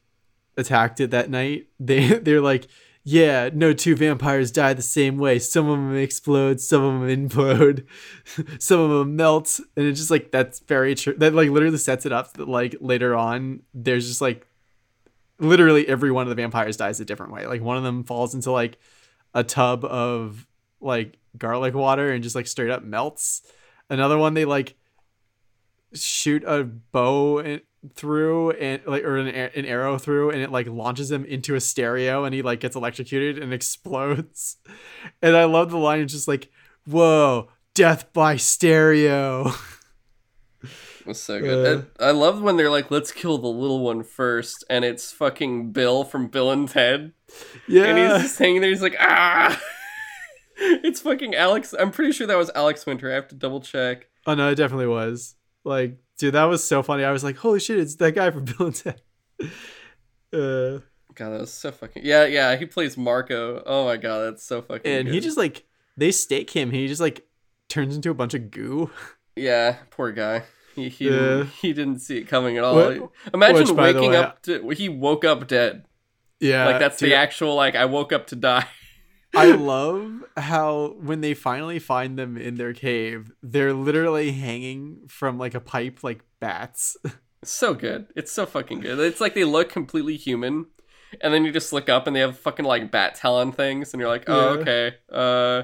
attacked at that night. They they're like, yeah, no two vampires die the same way. Some of them explode, some of them implode, some of them melt, and it's just like that's very true. That like literally sets it up that like later on there's just like literally every one of the vampires dies a different way. Like one of them falls into like a tub of like garlic water and just like straight up melts. Another one they like shoot a bow in, through and like or an, an arrow through and it like launches him into a stereo and he like gets electrocuted and explodes. And I love the line it's just like, "Whoa, death by stereo." was so good. I, I love when they're like, "Let's kill the little one first, and it's fucking Bill from Bill and Ted, Yeah, and he's just hanging there. He's like, "Ah!" it's fucking Alex. I'm pretty sure that was Alex Winter. I have to double check. Oh no, it definitely was. Like, dude, that was so funny. I was like, "Holy shit, it's that guy from Bill and Ted." Uh, God, that was so fucking. Yeah, yeah. He plays Marco. Oh my god, that's so fucking. and he just like they stake him. He just like turns into a bunch of goo. Yeah, poor guy. He he, didn't, he didn't see it coming at all. What- Imagine which, waking way, up to he woke up dead. Yeah, like that's dude, the actual like I woke up to die. I love how when they finally find them in their cave, they're literally hanging from like a pipe like bats. So good. It's so fucking good. It's like they look completely human, and then you just look up and they have fucking like bat talon things, and you're like, oh Yeah. okay. Uh,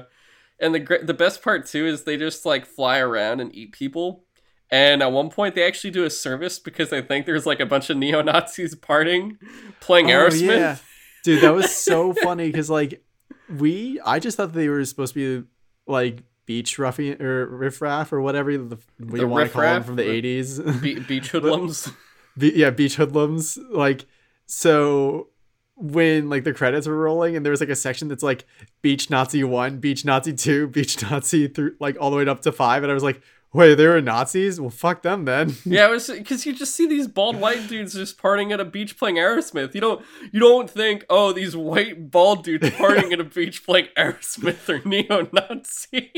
and the the best part too is they just like fly around and eat people. And at one point, they actually do a service because I think there's like a bunch of neo Nazis partying, playing Oh, Aerosmith. yeah. Dude, that was so funny because like we I just thought they were supposed to be like beach ruffian or riffraff or whatever the, The you want to call them riffraff? from the 80s. Be- beach hoodlums. Be- yeah, beach hoodlums. Like, so when like the credits were rolling and there was like a section that's like beach Nazi one, beach Nazi two, beach Nazi through like all the way up to five, and I was like, wait, they were Nazis? Well, fuck them then. Yeah, it was because you just see these bald white dudes just partying at a beach playing Aerosmith. You don't you don't think, oh, these white bald dudes partying at a beach playing Aerosmith are neo-Nazi.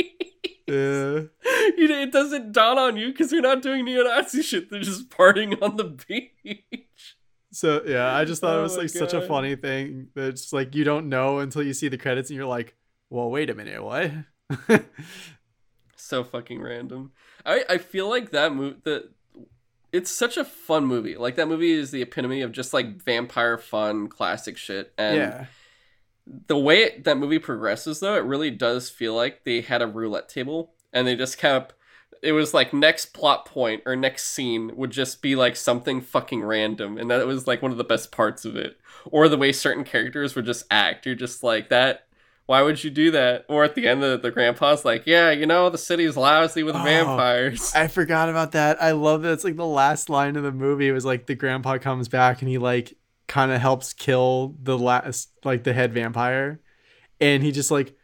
yeah. it doesn't dawn on you because they're not doing neo-Nazi shit. They're just partying on the beach. So yeah, I just thought Oh it was like such a funny thing that it's like you don't know until you see the credits and you're like, well, wait a minute, what? So fucking random. I I feel like that movie the. It's such a fun movie. Like that movie is the epitome of just like vampire fun classic shit. And yeah. the way it, that movie progresses though it really does feel like they had a roulette table and they just kept it was like next plot point or next scene would just be like something fucking random and that was like one of the best parts of it or the way certain characters would just act you're just like that why would you do that? Or at the end the, the grandpa's like yeah you know the city's lousy with Oh, vampires. I forgot about that. I love that it's like the last line of the movie It was like the grandpa comes back and he like kind of helps kill the last like the head vampire. And he just like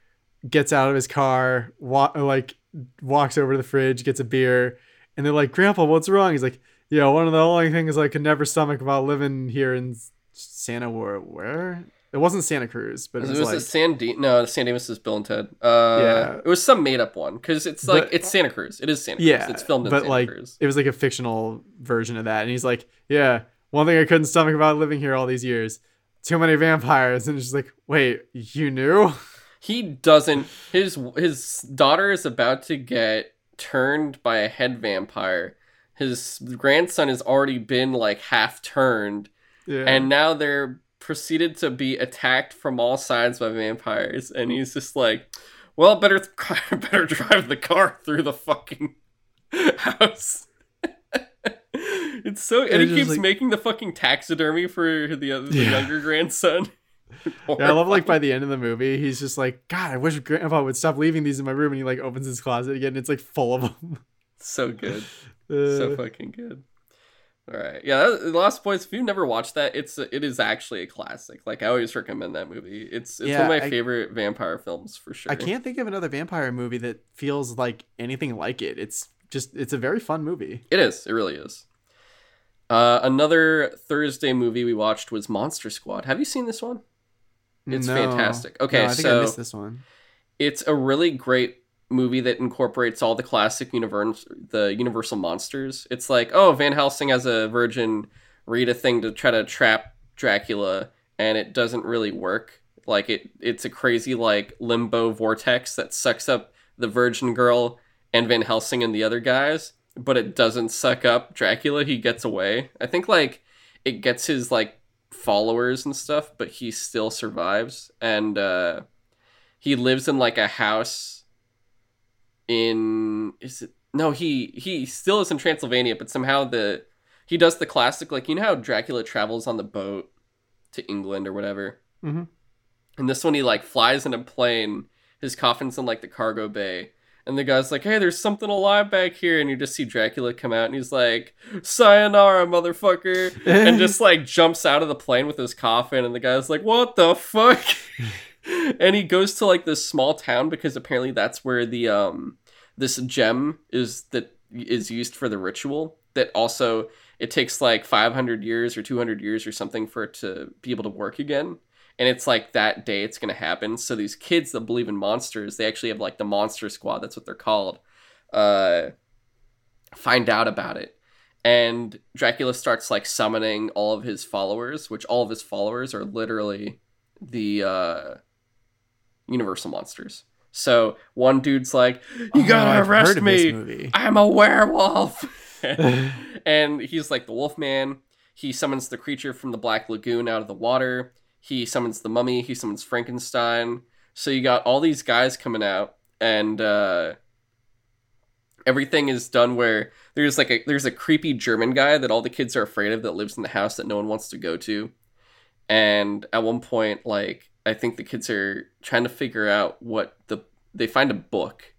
gets out of his car wa- like walks over to the fridge gets a beer. And they're like grandpa what's wrong? He's like yeah one of the only things i could never stomach about living here in santa War, where it wasn't santa cruz but it it was, was, a like San D- no San Dimas is Bill and Ted. Uh, Yeah. it was some made up one because it's like But- it's Santa Cruz. It is Santa Cruz. yeah it's filmed in but Santa like Cruz. it was like a fictional version of that and he's like yeah one thing i couldn't stomach about living here all these years too many vampires and she's like wait you knew he doesn't. His his daughter is about to get turned by a head vampire. His grandson has already been like half turned, Yeah. and now they're proceeded to be attacked from all sides by vampires. And he's just like, "Well, better better drive the car through the fucking house." it's so, and It's he keeps like- making the fucking taxidermy for the other the Yeah. younger grandson. Yeah, I love like by the end of the movie, he's just like, God, I wish Grandpa would stop leaving these in my room. And he like opens his closet again. And it's like full of them. so good. Uh, so fucking good. All right, yeah, that, Lost Boys. If you've never watched that, it's it is actually a classic. Like I always recommend that movie. It's it's Yeah, one of my I- favorite vampire films for sure. I can't think of another vampire movie that feels like anything like it. It's just, it's a very fun movie. It is. It really is. Uh, another Thursday movie we watched was Monster Squad. Have you seen this one? It's No. fantastic. Okay, No, I think so I missed this one. it's a really great movie that incorporates all the classic universe the universal monsters. It's like oh van helsing as a virgin read a thing to try to trap dracula and it doesn't really work. Like it it's a crazy like limbo vortex that sucks up the virgin girl and van helsing and the other guys but it doesn't suck up dracula. He gets away. I think like it gets his like followers and stuff but he still survives. And uh he lives in like a house in is it no he he still is in transylvania but somehow the he does the classic like you know how dracula travels on the boat to england or whatever Mhm. and this one he like flies in a plane his coffin's in like the cargo bay and the guy's like hey there's something alive back here and you just see dracula come out and he's like sayonara motherfucker and just like jumps out of the plane with his coffin and the guy's like what the fuck and he goes to like this small town because apparently that's where the um this gem is that is used for the ritual that also it takes like 500 years or 200 years or something for it to be able to work again. And it's like that day it's going to happen. So these kids that believe in monsters they actually have like the monster squad that's what they're called uh find out about it. And dracula starts like summoning all of his followers which all of his followers are literally the uh universal monsters so one dude's like you Oh, gotta I've arrest me. i'm a werewolf. And he's like the wolf man. He summons the creature from the black lagoon out of the water. He summons the mummy. He summons frankenstein. So you got all these guys coming out and uh everything is done where there's like a there's a creepy german guy that all the kids are afraid of that lives in the house that no one wants to go to. And at one point like i think the kids are trying to figure out what the they find a book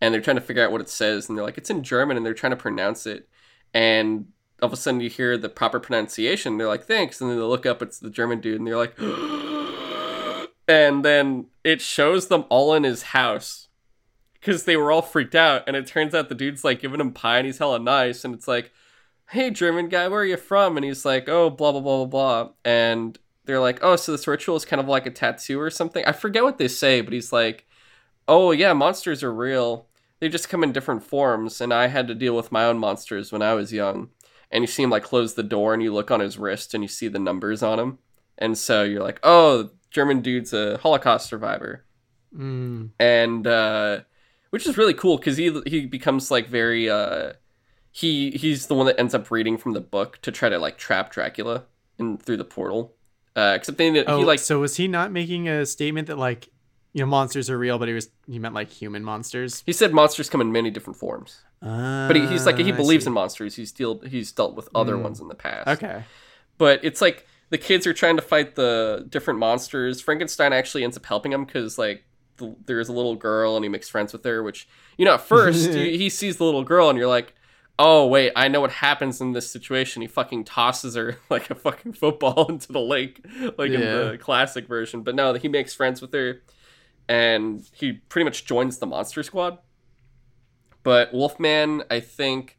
and they're trying to figure out what it says and they're like it's in german and they're trying to pronounce it. And all of a sudden you hear the proper pronunciation. They're like thanks and then they look up it's the german dude and they're like and then it shows them all in his house because they were all freaked out and it turns out the dude's like giving him pie and he's hella nice and it's like hey german guy where are you from? And he's like oh blah blah blah blah blah and they're like oh so this ritual is kind of like a tattoo or something? I forget what they say but he's like oh yeah monsters are real. They just come in different forms and i had to deal with my own monsters when i was young. And you see him like close the door and you look on his wrist and you see the numbers on him. And so you're like oh german dude's a holocaust survivor. Mm. and uh which is really cool because he he becomes like very uh he he's the one that ends up reading from the book to try to like trap dracula in through the portal uh except then Oh, he like so was he not making a statement that like, you know, monsters are real, but he was he meant like human monsters? he said monsters come in many different forms but he, he's like he Ah, believes in monsters he's dealt he's dealt with other Mm. ones in the past Okay. but it's like the kids are trying to fight the different monsters. Frankenstein actually ends up helping him because like the, there's a little girl and he makes friends with her. Which you know at first you, he sees the little girl and you're like, oh wait, I know what happens in this situation. He fucking tosses her like a fucking football into the lake, like in the classic version. But no, he makes friends with her, and he pretty much joins the monster squad. But Wolfman, I think.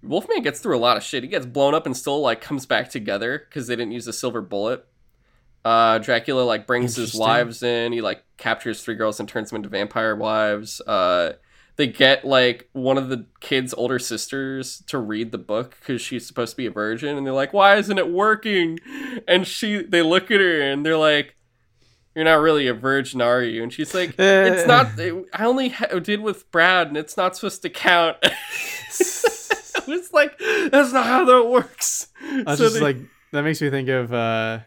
Wolfman gets through a lot of shit. He gets blown up and still like comes back together because they didn't use a silver bullet. Uh, Dracula like brings his wives in. He like captures three girls and turns them into vampire wives. Uh, they get like one of the kids' older sisters to read the book because she's supposed to be a virgin, and they're like, "Why isn't it working?" And she, they look at her and they're like, you're not really a virgin, are you? And she's like, it's not. It, I only ha- did with Brad, and it's not supposed to count. it's like that's not how that works. I So just they- like that makes me think of uh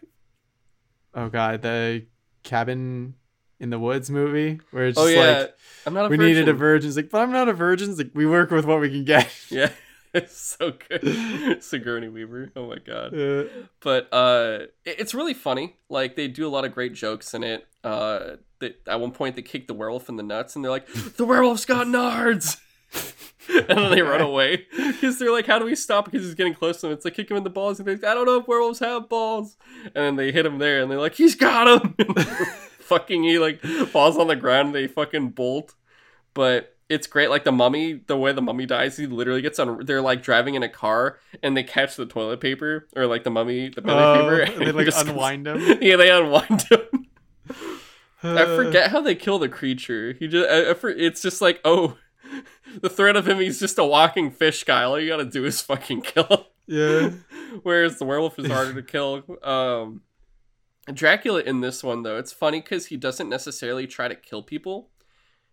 oh god, the cabin in the woods movie where it's oh just yeah, like I'm not a we virgin. needed a virgin. It's like, but I'm not a virgin. It's like we work with what we can get. Yeah, it's so good. Sigourney Weaver. Oh my god. Uh, but uh it's really funny like they do a lot of great jokes in it uh they, at one point they kick the werewolf in the nuts and they're like the werewolf's got nards and then they run away because they're like how do we stop because he's getting close to them it's like kick him in the balls and they're like i don't know if werewolves have balls and then they hit him there and they're like he's got him fucking he like falls on the ground and they fucking bolt. But it's great like the mummy the way the mummy dies he literally gets on they're like driving in a car and they catch the toilet paper or like the mummy the toilet oh, paper. and they like just- unwind him. yeah they unwind him. I forget how they kill the creature. He just I, I for, it's just like oh the threat of him he's just a walking fish guy. All you gotta do is fucking kill him. Yeah. whereas the werewolf is harder to kill. Um dracula in this one though it's funny because he doesn't necessarily try to kill people.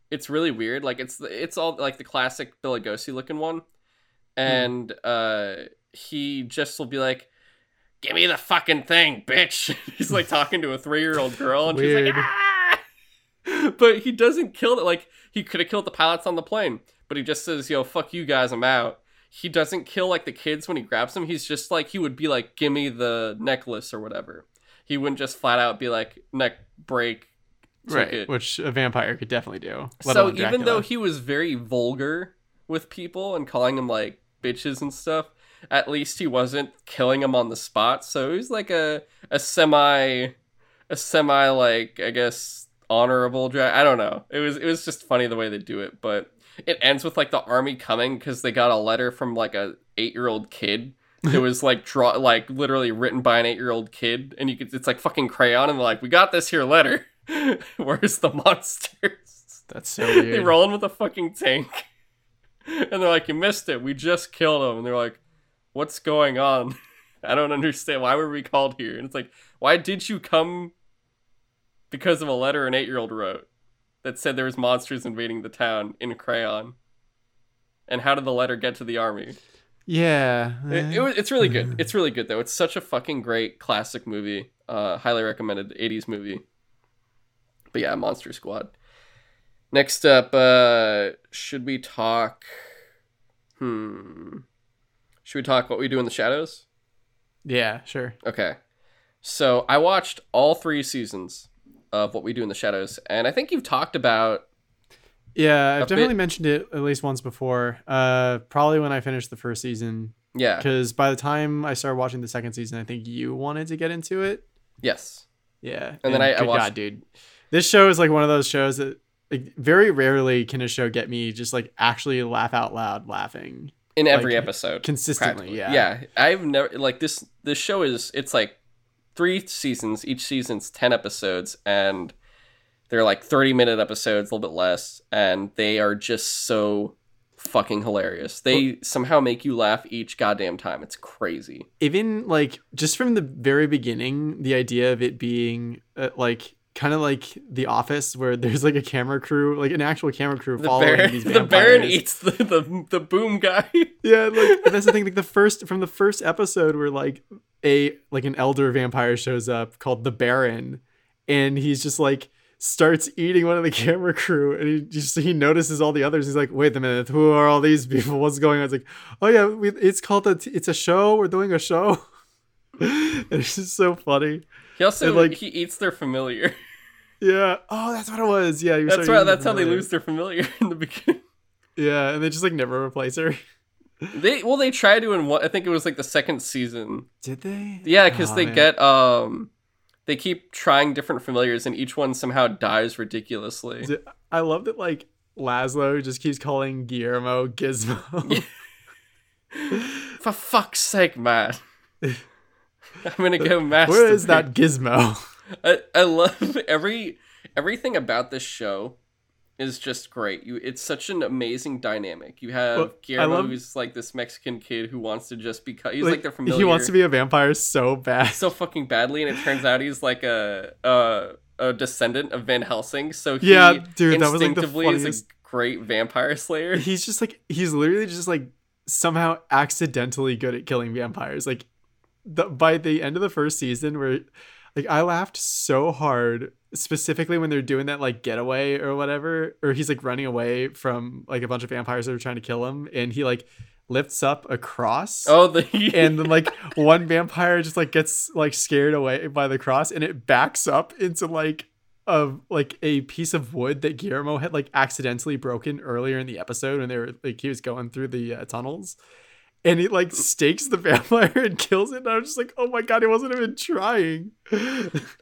It's really weird. Like it's it's all like the classic Bela Lugosi looking one. And uh he just will be like give me the fucking thing bitch. He's like talking to a three-year-old girl and she's like ah! but he doesn't kill it like he could have killed the pilots on the plane but he just says yo fuck you guys i'm out. He doesn't kill like the kids when he grabs them. He's just like he would be like give me the necklace or whatever he wouldn't just flat out be like neck break Right, it. which a vampire could definitely do. so even though he was very vulgar with people and calling them like bitches and stuff at least he wasn't killing them on the spot so he was like a a semi a semi like i guess honorable drag i don't know it was it was just funny the way they do it but it ends with like the army coming because they got a letter from like a eight year old kid it was like draw like literally written by an eight year old kid and you could it's like fucking crayon and they're like we got this here letter. Where's the monsters? That's so they weird. roll in with a fucking tank. And they're like you missed it. We just killed him. And they're like what's going on? I don't understand. Why were we called here? And it's like why did you come because of a letter an eight-year-old wrote that said there was monsters invading the town in crayon? And how did the letter get to the army yeah. it, it it's really good. It's really good though. It's such a fucking great classic movie uh highly recommended 80s movie. But yeah monster squad. Next up uh should we talk hmm should we talk what we do in the shadows? Yeah, sure. okay. So i watched all three seasons of what we do in the shadows and i think you've talked about Yeah, I've definitely bit- mentioned it at least once before. Uh, probably when I finished the first season, yeah because by the time I started watching the second season, I think you wanted to get into it. yes Yeah, And then I- I watched- God, dude, this show is like one of those shows that like very rarely can a show get me just like actually laugh out loud laughing in every Like, episode consistently. Yeah, yeah i've never like this this show is it's like three seasons each season's 10 episodes and they're like 30 minute episodes a little bit less and they are just so fucking hilarious. They somehow make you laugh each goddamn time. It's crazy. Even like just from the very beginning, the idea of it being uh, like kind of like The Office, where there's like a camera crew, like an actual camera crew the following baron, these the baron eats the, the, the boom guy. Yeah, like that's the thing. Like the first from the first episode, where like a like an elder vampire shows up called the Baron, and he's just like starts eating one of the camera crew, and he just he notices all the others. He's like, "Wait a minute, who are all these people? What's going on?" It's like, "Oh yeah, we, it's called a t- it's a show. We're doing a show." and it's just so funny. he also And, like- he eats their familiar Yeah. Oh, that's what it was. Yeah. that's right that's how they lose their familiar in the beginning Yeah, and they just like never replace her. they well they try to in what i think it was like the second season Did they? Yeah, because Aw, they man. get um, they keep trying different familiars, and each one somehow dies ridiculously. I love that like Laszlo just keeps calling Guillermo Gizmo. For fuck's sake, man! I'm gonna go masturbate. Where is that Gizmo? I, I love every everything about this show is just great. You, it's such an amazing dynamic. You have Well, Guillermo, love- who's like this Mexican kid who wants to just become. He's like, their familiar. He wants to be a vampire so bad. so fucking badly, and it turns out he's like a uh a descendant of Van Helsing, so he Yeah, dude, that was, like, the instinctively is a funniest- great vampire slayer. he's just like he's literally just like somehow accidentally good at killing vampires like the, by the end of the first season where like i laughed so hard specifically when they're doing that like getaway or whatever or he's like running away from like a bunch of vampires that are trying to kill him and he like lifts up a cross. Oh, the and then like one vampire just like gets like scared away by the cross and it backs up into like a like a piece of wood that Guillermo had like accidentally broken earlier in the episode when they were like he was going through the uh, tunnels and he like stakes the vampire and kills it and I was just like oh my god he wasn't even trying.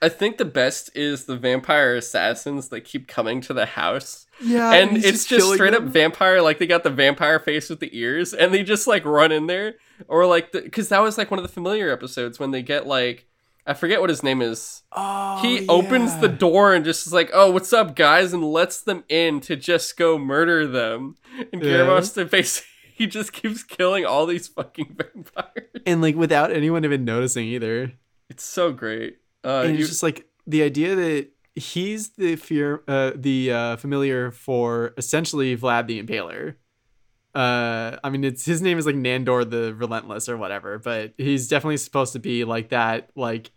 I think the best is the vampire assassins that keep coming to the house. yeah and he's it's just killing straight up vampire like they got the vampire face with the ears and they just like run in there. Or like because that was like one of the familiar episodes when they get like i forget what his name is. Oh, he opens the door and just is like oh what's up guys? And lets them in to just go murder them. And Yeah. To basically he just keeps killing all these fucking vampires. And like without anyone even noticing either. It's so great. Uh and you- it's just like the idea that he's the fear uh the uh familiar for essentially vlad the impaler. Uh i mean it's his name is like nandor the relentless or whatever but he's definitely supposed to be like that like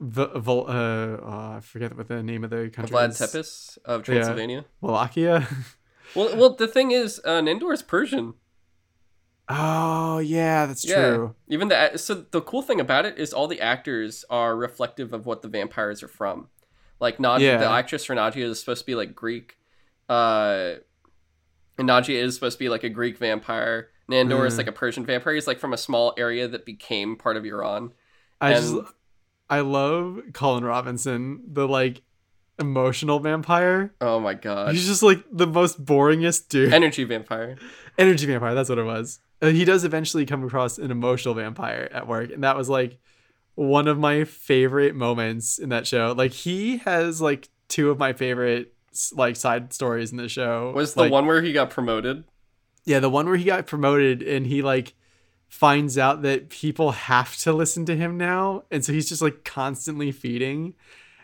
v- Vol- uh, uh i forget what the name of the country is. vlad is. tepes of transylvania? Wallachia well well the thing is uh nandor is persian oh yeah that's Yeah. true Even the so the cool thing about it is all the actors are reflective of what the vampires are from. Like Nadia, the actress for Nadia is supposed to be like Greek. Uh, and Nadia is supposed to be like a Greek vampire. Nandor is Mm. like a Persian vampire. He's like from a small area that became part of Iran. i And- just i love colin robinson the like emotional vampire Oh my god, He's just like the most boringest dude. energy vampire. Energy vampire, that's what it was. Uh, he does eventually come across an emotional vampire at work, and that was like one of my favorite moments in that show. Like he has like two of my favorite like side stories in the show. Was the Like, one where he got promoted? Yeah, the one where he got promoted and he like finds out that people have to listen to him now, and so he's just like constantly feeding.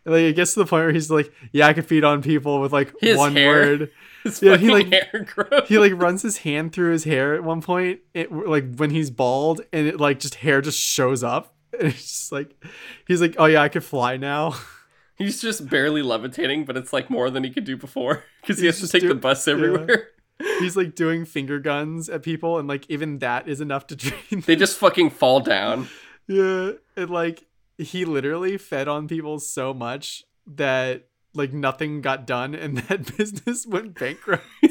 And, Like I guess to the point where he's like, "Yeah, I can feed on people with like His one hair. word." His Yeah, he, like- hair grows. he like runs his hand through his hair at one point it like when he's bald and it like just hair just shows up and it's just like he's like oh yeah i could fly now He's just barely levitating, but it's like more than he could do before because he He's has to take the bus yeah. everywhere. he's like doing finger guns at people and like even that is enough to train They just fucking fall down. yeah and like he literally fed on people so much that like nothing got done and that business went bankrupt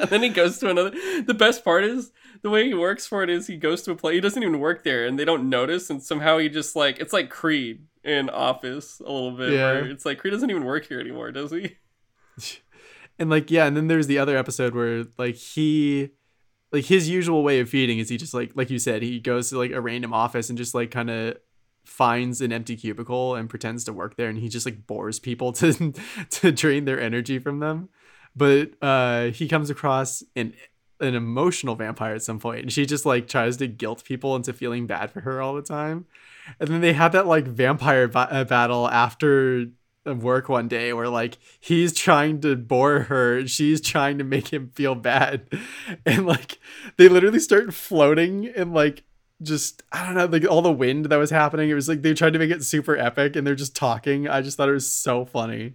And then he goes to another. The best part is the way he works for it is he goes to a place. He doesn't even work there, and they don't notice. And somehow he just like it's like Creed in Office a little bit. Where Yeah. it's like Creed doesn't even work here anymore, does he? and like yeah and then there's the other episode where like he like his usual way of feeding is he just like like you said he goes to like a random office and just like kind of finds an empty cubicle and pretends to work there and he just like bores people to to drain their energy from them. But uh he comes across an an emotional vampire at some point and she just like tries to guilt people into feeling bad for her all the time. And then they have that like vampire ba- uh, battle after work one day where like he's trying to bore her she's trying to make him feel bad. And like they literally start floating and like just i don't know like all the wind that was happening it was like they tried to make it super epic and they're just talking i just thought it was so funny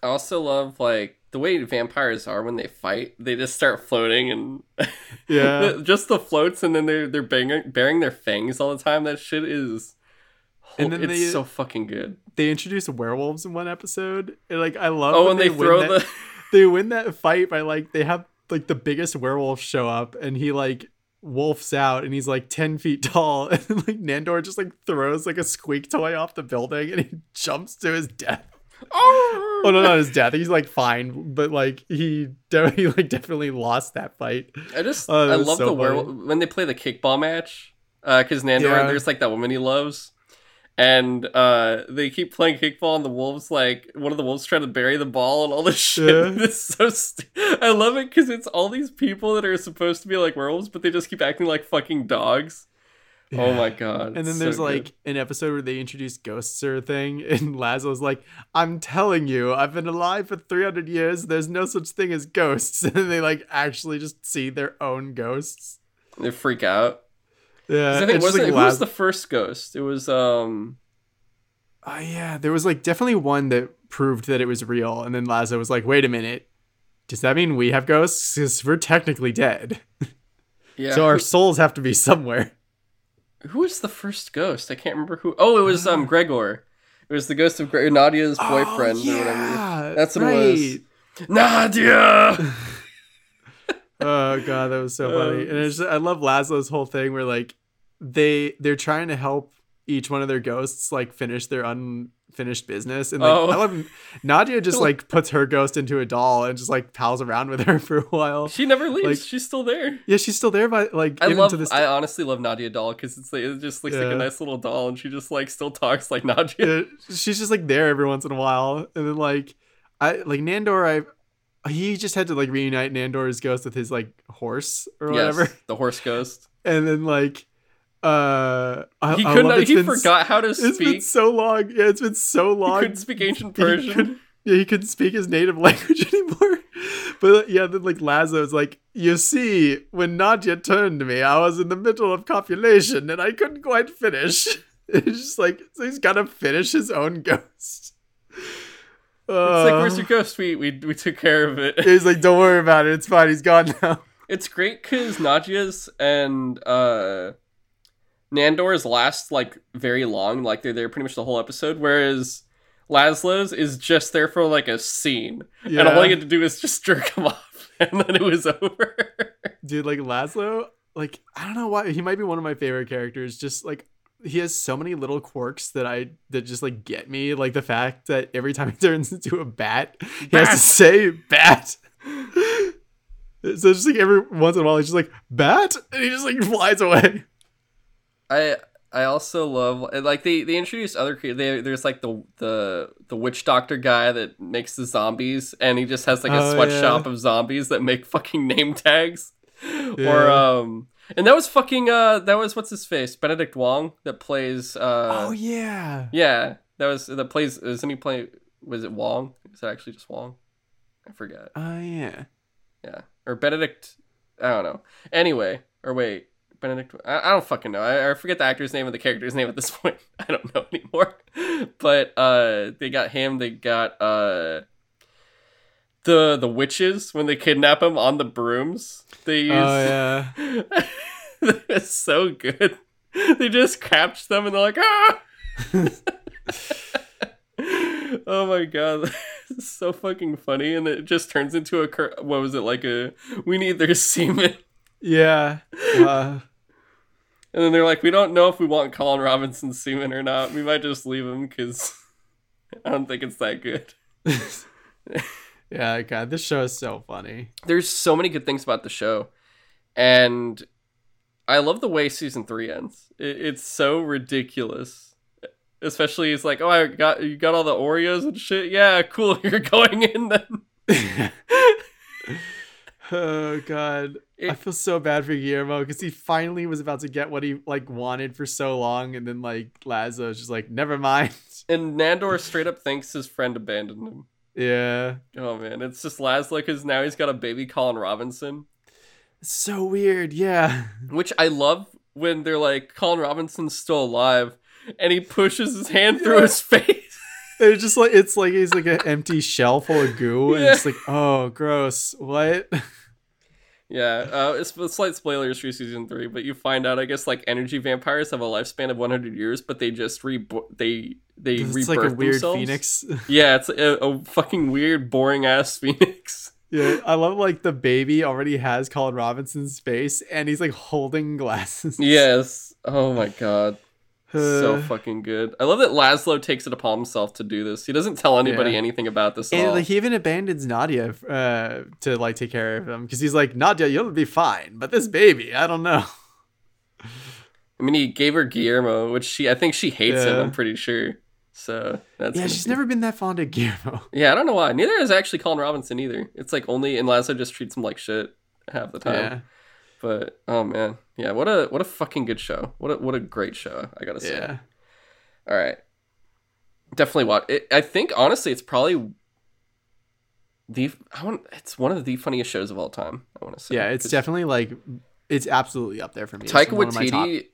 I also love like the way vampires are when they fight. They just start floating and yeah just the floats, and then they're they're baring, baring their fangs all the time. That shit is. And then it's they- so fucking good. they introduced werewolves in one episode and like i love Oh, when and they, win throw that- the. they win that fight by like they have like the biggest werewolf show up and he like wolfs out and he's like 10 feet tall and like nandor just like throws like a squeak toy off the building and he jumps to his death oh no not his death he's like fine but like he definitely like definitely lost that fight I just Oh, that I love so the funny. werewolf when they play the kickball match. Uh Because Nandor, Yeah. there's like that woman he loves, and uh, they keep playing kickball, and the wolves like one of the wolves trying to bury the ball and all this shit. Yeah. It's so st- I love it because it's all these people that are supposed to be like werewolves, but they just keep acting like fucking dogs. Oh my god. And then so there's good. like an episode where they introduce ghosts or a thing, and Laszlo's like, "I'm telling you, I've been alive for 300 years. There's no such thing as ghosts." And they like actually just see their own ghosts. they freak out. 'Cause Yeah, I think wasn't like, who was the first ghost? It was um Oh yeah, there was like definitely one that proved that it was real, and then Laszlo was like, "Wait a minute, does that mean we have ghosts? Because we're technically dead, yeah. so our souls have to be somewhere." who was the first ghost? I can't remember who. Oh, it was um Gregor. It was the ghost of Gre- Nadia's boyfriend oh, or whatever. That's what it was. Nadia. oh god, that was so funny. Um, And it's just, I love Laszlo's whole thing where like they they're trying to help each one of their ghosts like finish their unfinished business. And like Oh. I love Nadia just like puts her ghost into a doll and just like pals around with her for a while. she never leaves. Like- She's still there. Yeah, she's still there, but like I even love. to this I honestly love Nadia doll because it's like, it just looks like a nice little doll, and she just like still talks like Nadia. Yeah, she's just like there every once in a while, and then like I like Nandor. I he just had to like reunite Nandor's ghost with his like horse or whatever, Yes, the horse ghost. and then like uh I, He I couldn't. love He been forgot how to speak. It's been so long. Yeah, it's been so He long. couldn't speak ancient He Persian. couldn't- yeah, he couldn't speak his native language anymore. But yeah, then like Laszlo's like, you see, when Nadia turned to me, I was in the middle of copulation and I couldn't quite finish. It's just like so he's gotta finish his own ghost. It's like, Uh, where's your ghost? We we we took care of it. He's like, don't worry about it. It's fine. He's gone now. It's great because Nadia's and uh, Nandor's last like very long, like they're there pretty much the whole episode, whereas Laszlo's is just there for like a scene, and all he had to do is just jerk him off, and then it was over. dude like laszlo like i don't know why he might be one of my favorite characters just like he has so many little quirks that i that just like get me. Like the fact that every time he turns into a bat he has to say bat. So it's just like every once in a while he's just like bat and he just like flies away. I I also love like they they introduce other they, there's like the the the witch doctor guy that makes the zombies and he just has like a Oh, sweatshop yeah. of zombies that make fucking name tags. Or um and that was fucking uh that was what's his face? Benedict Wong that plays uh oh yeah. yeah that was that plays isn't he play was it Wong? Is that actually just Wong? I forget. Oh yeah. Yeah. Or Benedict I don't know. Anyway or wait Benedict I, I don't fucking know. I, I forget the actor's name and the character's name at this point. I don't know anymore. But uh they got him they got uh the the witches when they kidnap him on the brooms they use oh yeah it's so good. They just catch them and they're like ah! Oh my god. It's so fucking funny and it just turns into a cur- what was it like a we need their semen. Yeah. Uh, and then they're like we don't know if we want colin robinson's semen or not. We might just leave him because i don't think it's that good yeah god this show is so funny. There's so many good things about the show and i love the way season three ends. It, it's so ridiculous especially it's like oh i got you got all the oreos and shit? Yeah cool you're going in then. Oh god. I feel so bad for guillermo because he finally was about to get what he like wanted for so long and then like laszlo's just like never mind. And nandor straight up thinks his friend abandoned him yeah. Oh man. It's just laszlo because now he's got a baby colin robinson. It's so weird. Yeah. Which i love when they're like colin robinson's still alive and he pushes his hand through his face. It's just like it's like he's like an empty shell full of goo and Yeah. it's like oh gross. What? Yeah, uh, it's, a slight spoilers for season three, but you find out, I guess, like energy vampires have a lifespan of 100 years, but they just re they they it's rebirth like a weird themselves. phoenix Yeah, it's a, a fucking weird, boring ass phoenix. yeah i love like the baby already has colin robinson's face and he's like holding glasses Yes. Oh my god, so fucking good. I love that Laszlo takes it upon himself to do this. He doesn't tell anybody Yeah. anything about this at And all. like he even abandons Nadia uh, to like take care of him because he's like Nadia, you'll be fine, but this baby, I don't know. I mean, he gave her Guillermo, which she I think she hates him. I'm pretty sure. So that's yeah, she's be- never been that fond of Guillermo. Yeah, I don't know why. Neither is actually Colin Robinson either. It's like only and Laszlo just treats him like shit half the time. Yeah, But oh man, yeah, what a what a fucking good show. What a what a great show. I gotta say. Yeah. All right, definitely watch. It, I think honestly, it's probably the I want. It's one of the funniest shows of all time. I want to say. Yeah, it's definitely like it's absolutely up there for me. Taika Waititi.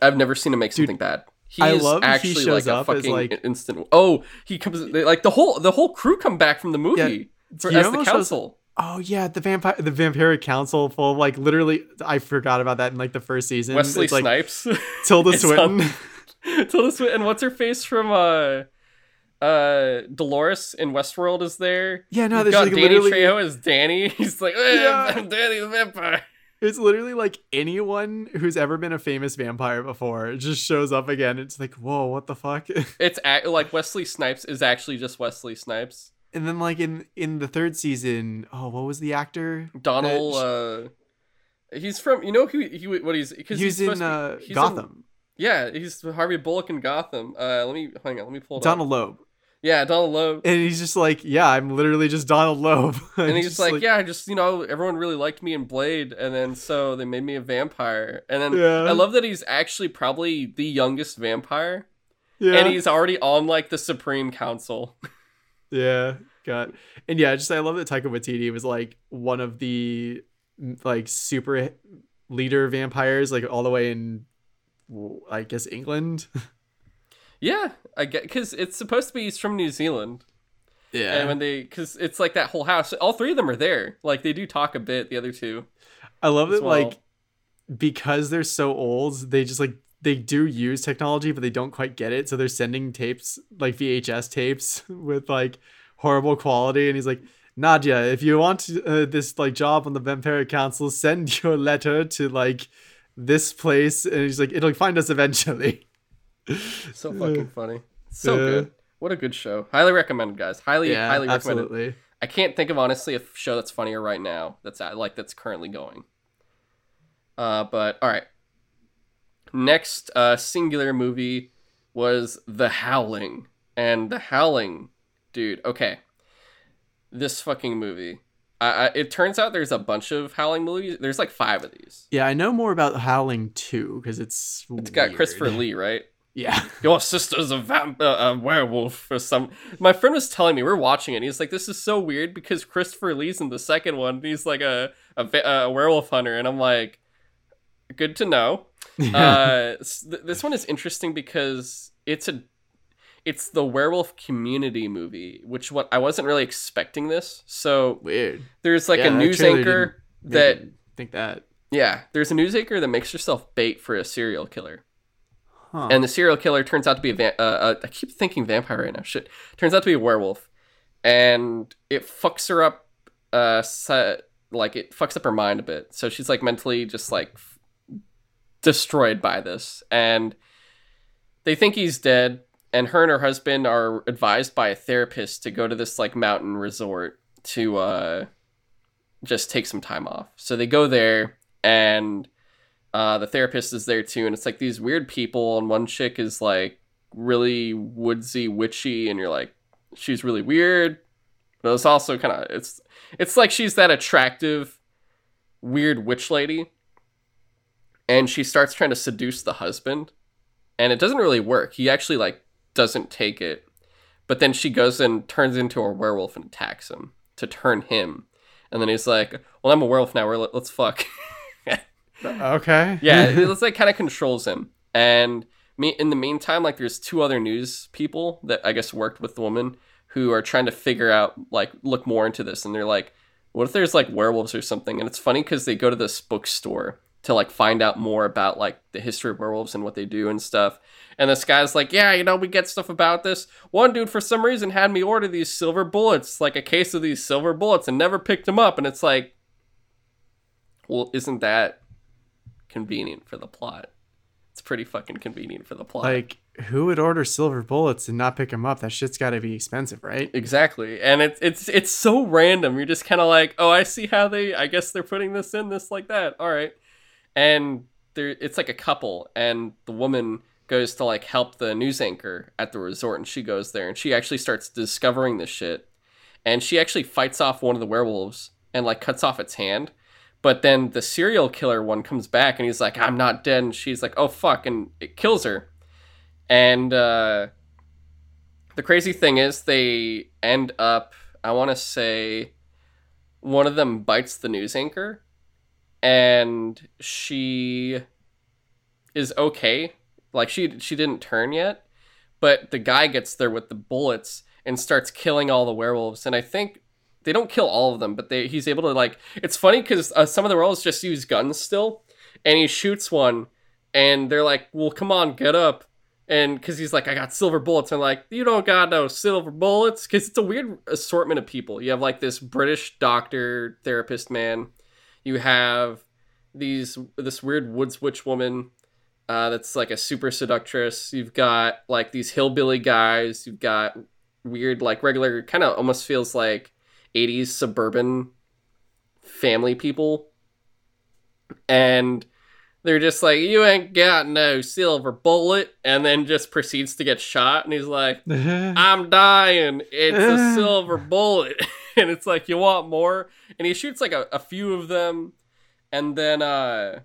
I've never seen him make something bad. He I love he actually shows like a up as, fucking like- instant. Oh, he comes they- like the whole the whole crew come back from the movie for, as the council. Oh yeah, the vampire, the vampiric council full of like literally. I forgot about that in like the first season. Wesley it's like Snipes, Tilda Swinton. Tilda Swinton, and what's her face from uh uh Dolores in Westworld is there. Yeah, no, got like Danny literally. Trejo as Danny. He's like, eh, Yeah. I'm Danny the vampire. It's literally like anyone who's ever been a famous vampire before just shows up again. It's like, whoa, what the fuck? It's like Wesley Snipes is actually just Wesley Snipes. and then like in in the third season, oh, what was the actor? Donald. Uh, he's from you know who he what he's because He was he's in supposed uh, be- he's in- Gotham. yeah, he's Harvey Bullock in Gotham. Uh, let me hang on. Let me pull it Donald up. Logue. Yeah, Donald Logue. And he's just like, yeah, I'm literally just Donald Logue. And he's just like, yeah, I just you know, everyone really liked me in Blade, and then so they made me a vampire. And then Yeah. I love that he's actually probably the youngest vampire, yeah, and he's already on like the Supreme Council. yeah, God, and yeah, just I love that Taika Waititi was like one of the like super leader vampires, like all the way in, I guess England. yeah, I get because it's supposed to be he's from New Zealand. Yeah, And when they, because it's like that whole house, all three of them are there. Like they do talk a bit. The other two, I love that well. like because they're so old, they just like they do use technology, but they don't quite get it. So they're sending tapes like VHS tapes with like horrible quality, and he's like. Nadia, if you want uh, this like job on the Vampire Council, send your letter to like this place, and he's like, it'll find us eventually. so fucking funny, so Yeah. good. What a good show. Highly recommended, guys. Highly, yeah, highly recommended. absolutely. I can't think of honestly a show that's funnier right now. That's at, like that's currently going. Uh, but all right. Next uh, singular movie was The Howling, and The Howling, dude. Okay, this fucking movie. I, I, it turns out there's a bunch of Howling movies. There's like five of these. Yeah, I know more about Howling 2 because it's It's got weird. Christopher Lee, right? Yeah, Your sister's a vamp, uh, a werewolf or some. My friend was telling me we are watching it. And he's like, "This is so weird because Christopher Lee's in the second one. and He's like a a, a werewolf hunter." And I'm like, "Good to know." uh, th- this one is interesting because it's a it's the werewolf community movie, which what I wasn't really expecting this. So weird. there's like Yeah, a news anchor that think that. yeah, there's a news anchor that makes herself bait for a serial killer. Huh. and the serial killer turns out to be a va- uh, uh, I keep thinking vampire right now. Shit, turns out to be a werewolf, and it fucks her up. Uh, like it fucks up her mind a bit. So she's like mentally just like f- destroyed by this, and they think he's dead. And her and her husband are advised by a therapist to go to this like mountain resort to uh, just take some time off. So they go there, and uh, the therapist is there too, and it's like these weird people, and one chick is like really woodsy, witchy, and you're like, she's really weird, but it's also kind of it's it's like she's that attractive, weird witch lady, and she starts trying to seduce the husband, and it doesn't really work. He actually like doesn't take it, but then she goes and turns into a werewolf and attacks him to turn him, and then he's like, "Well, I'm a werewolf now. Let's fuck." okay. yeah, it's like kind of controls him. And me in the meantime, like there's two other news people that I guess worked with the woman who are trying to figure out like look more into this, and they're like, what if there's like werewolves or something? And it's funny because they go to this bookstore to like find out more about like the history of werewolves and what they do and stuff. And this guy's like, yeah, you know, we get stuff about this. One dude for some reason had me order these silver bullets, like a case of these silver bullets, and never picked them up. And it's like, well, isn't that convenient for the plot? It's pretty fucking convenient for the plot. Like, who would order silver bullets and not pick them up? That shit's got to be expensive, right? Exactly, and it's it's it's so random. You're just kind of like, oh, I see how they. I guess they're putting this in this like that. All right, and there, it's like a couple, and the woman goes to like help the news anchor at the resort, and she goes there, and she actually starts discovering this shit, and she actually fights off one of the werewolves and like cuts off its hand, But then the serial killer one comes back and he's like, I'm not dead. And she's like, oh, fuck. And it kills her. And uh, the crazy thing is, they end up, I want to say, one of them bites the news anchor and she is okay. Like she she didn't turn yet, but the guy gets there with the bullets and starts killing all the werewolves. And I think they don't kill all of them, but they he's able to like. It's funny because uh, some of the werewolves just use guns still, and he shoots one, and they're like, "Well, come on, get up." And because he's like, I got silver bullets. And like, you don't got no silver bullets. Because it's a weird assortment of people. You have like this British doctor, therapist man. You have these this weird woods witch woman uh, that's like a super seductress. You've got like these hillbilly guys. You've got weird like regular kind of almost feels like 80s suburban family people. And they're just like, You ain't got no silver bullet, and then just proceeds to get shot. And he's like, I'm dying. It's a silver bullet. and it's like, You want more? And he shoots like a, a few of them. And then uh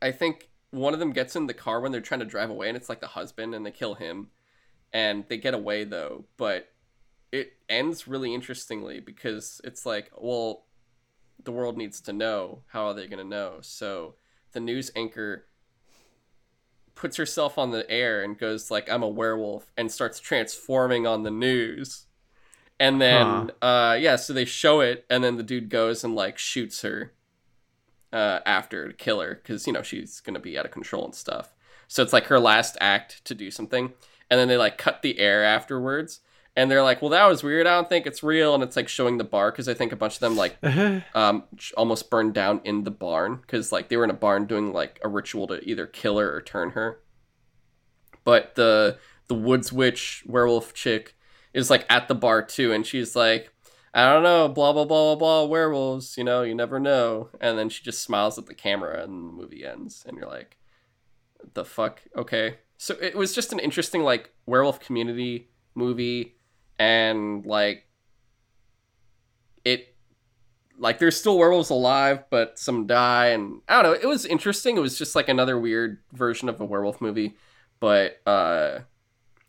I think one of them gets in the car when they're trying to drive away, and it's like the husband, and they kill him. And they get away though, but it ends really interestingly because it's like, well, the world needs to know. How are they going to know? So the news anchor puts herself on the air and goes like, "I'm a werewolf," and starts transforming on the news. And then, huh. uh, yeah, so they show it, and then the dude goes and like shoots her uh, after to kill her because you know she's gonna be out of control and stuff. So it's like her last act to do something, and then they like cut the air afterwards, and they're like, "Well, that was weird. I don't think it's real." And it's like showing the bar because I think a bunch of them like uh-huh. um, almost burned down in the barn because like they were in a barn doing like a ritual to either kill her or turn her. But the the woods witch werewolf chick is like at the bar too, and she's like, "I don't know, blah blah blah blah blah, werewolves. You know, you never know." And then she just smiles at the camera, and the movie ends, and you're like, "The fuck? Okay." So it was just an interesting like werewolf community movie and like it like there's still werewolves alive but some die and i don't know it was interesting. It was just like another weird version of a werewolf movie but uh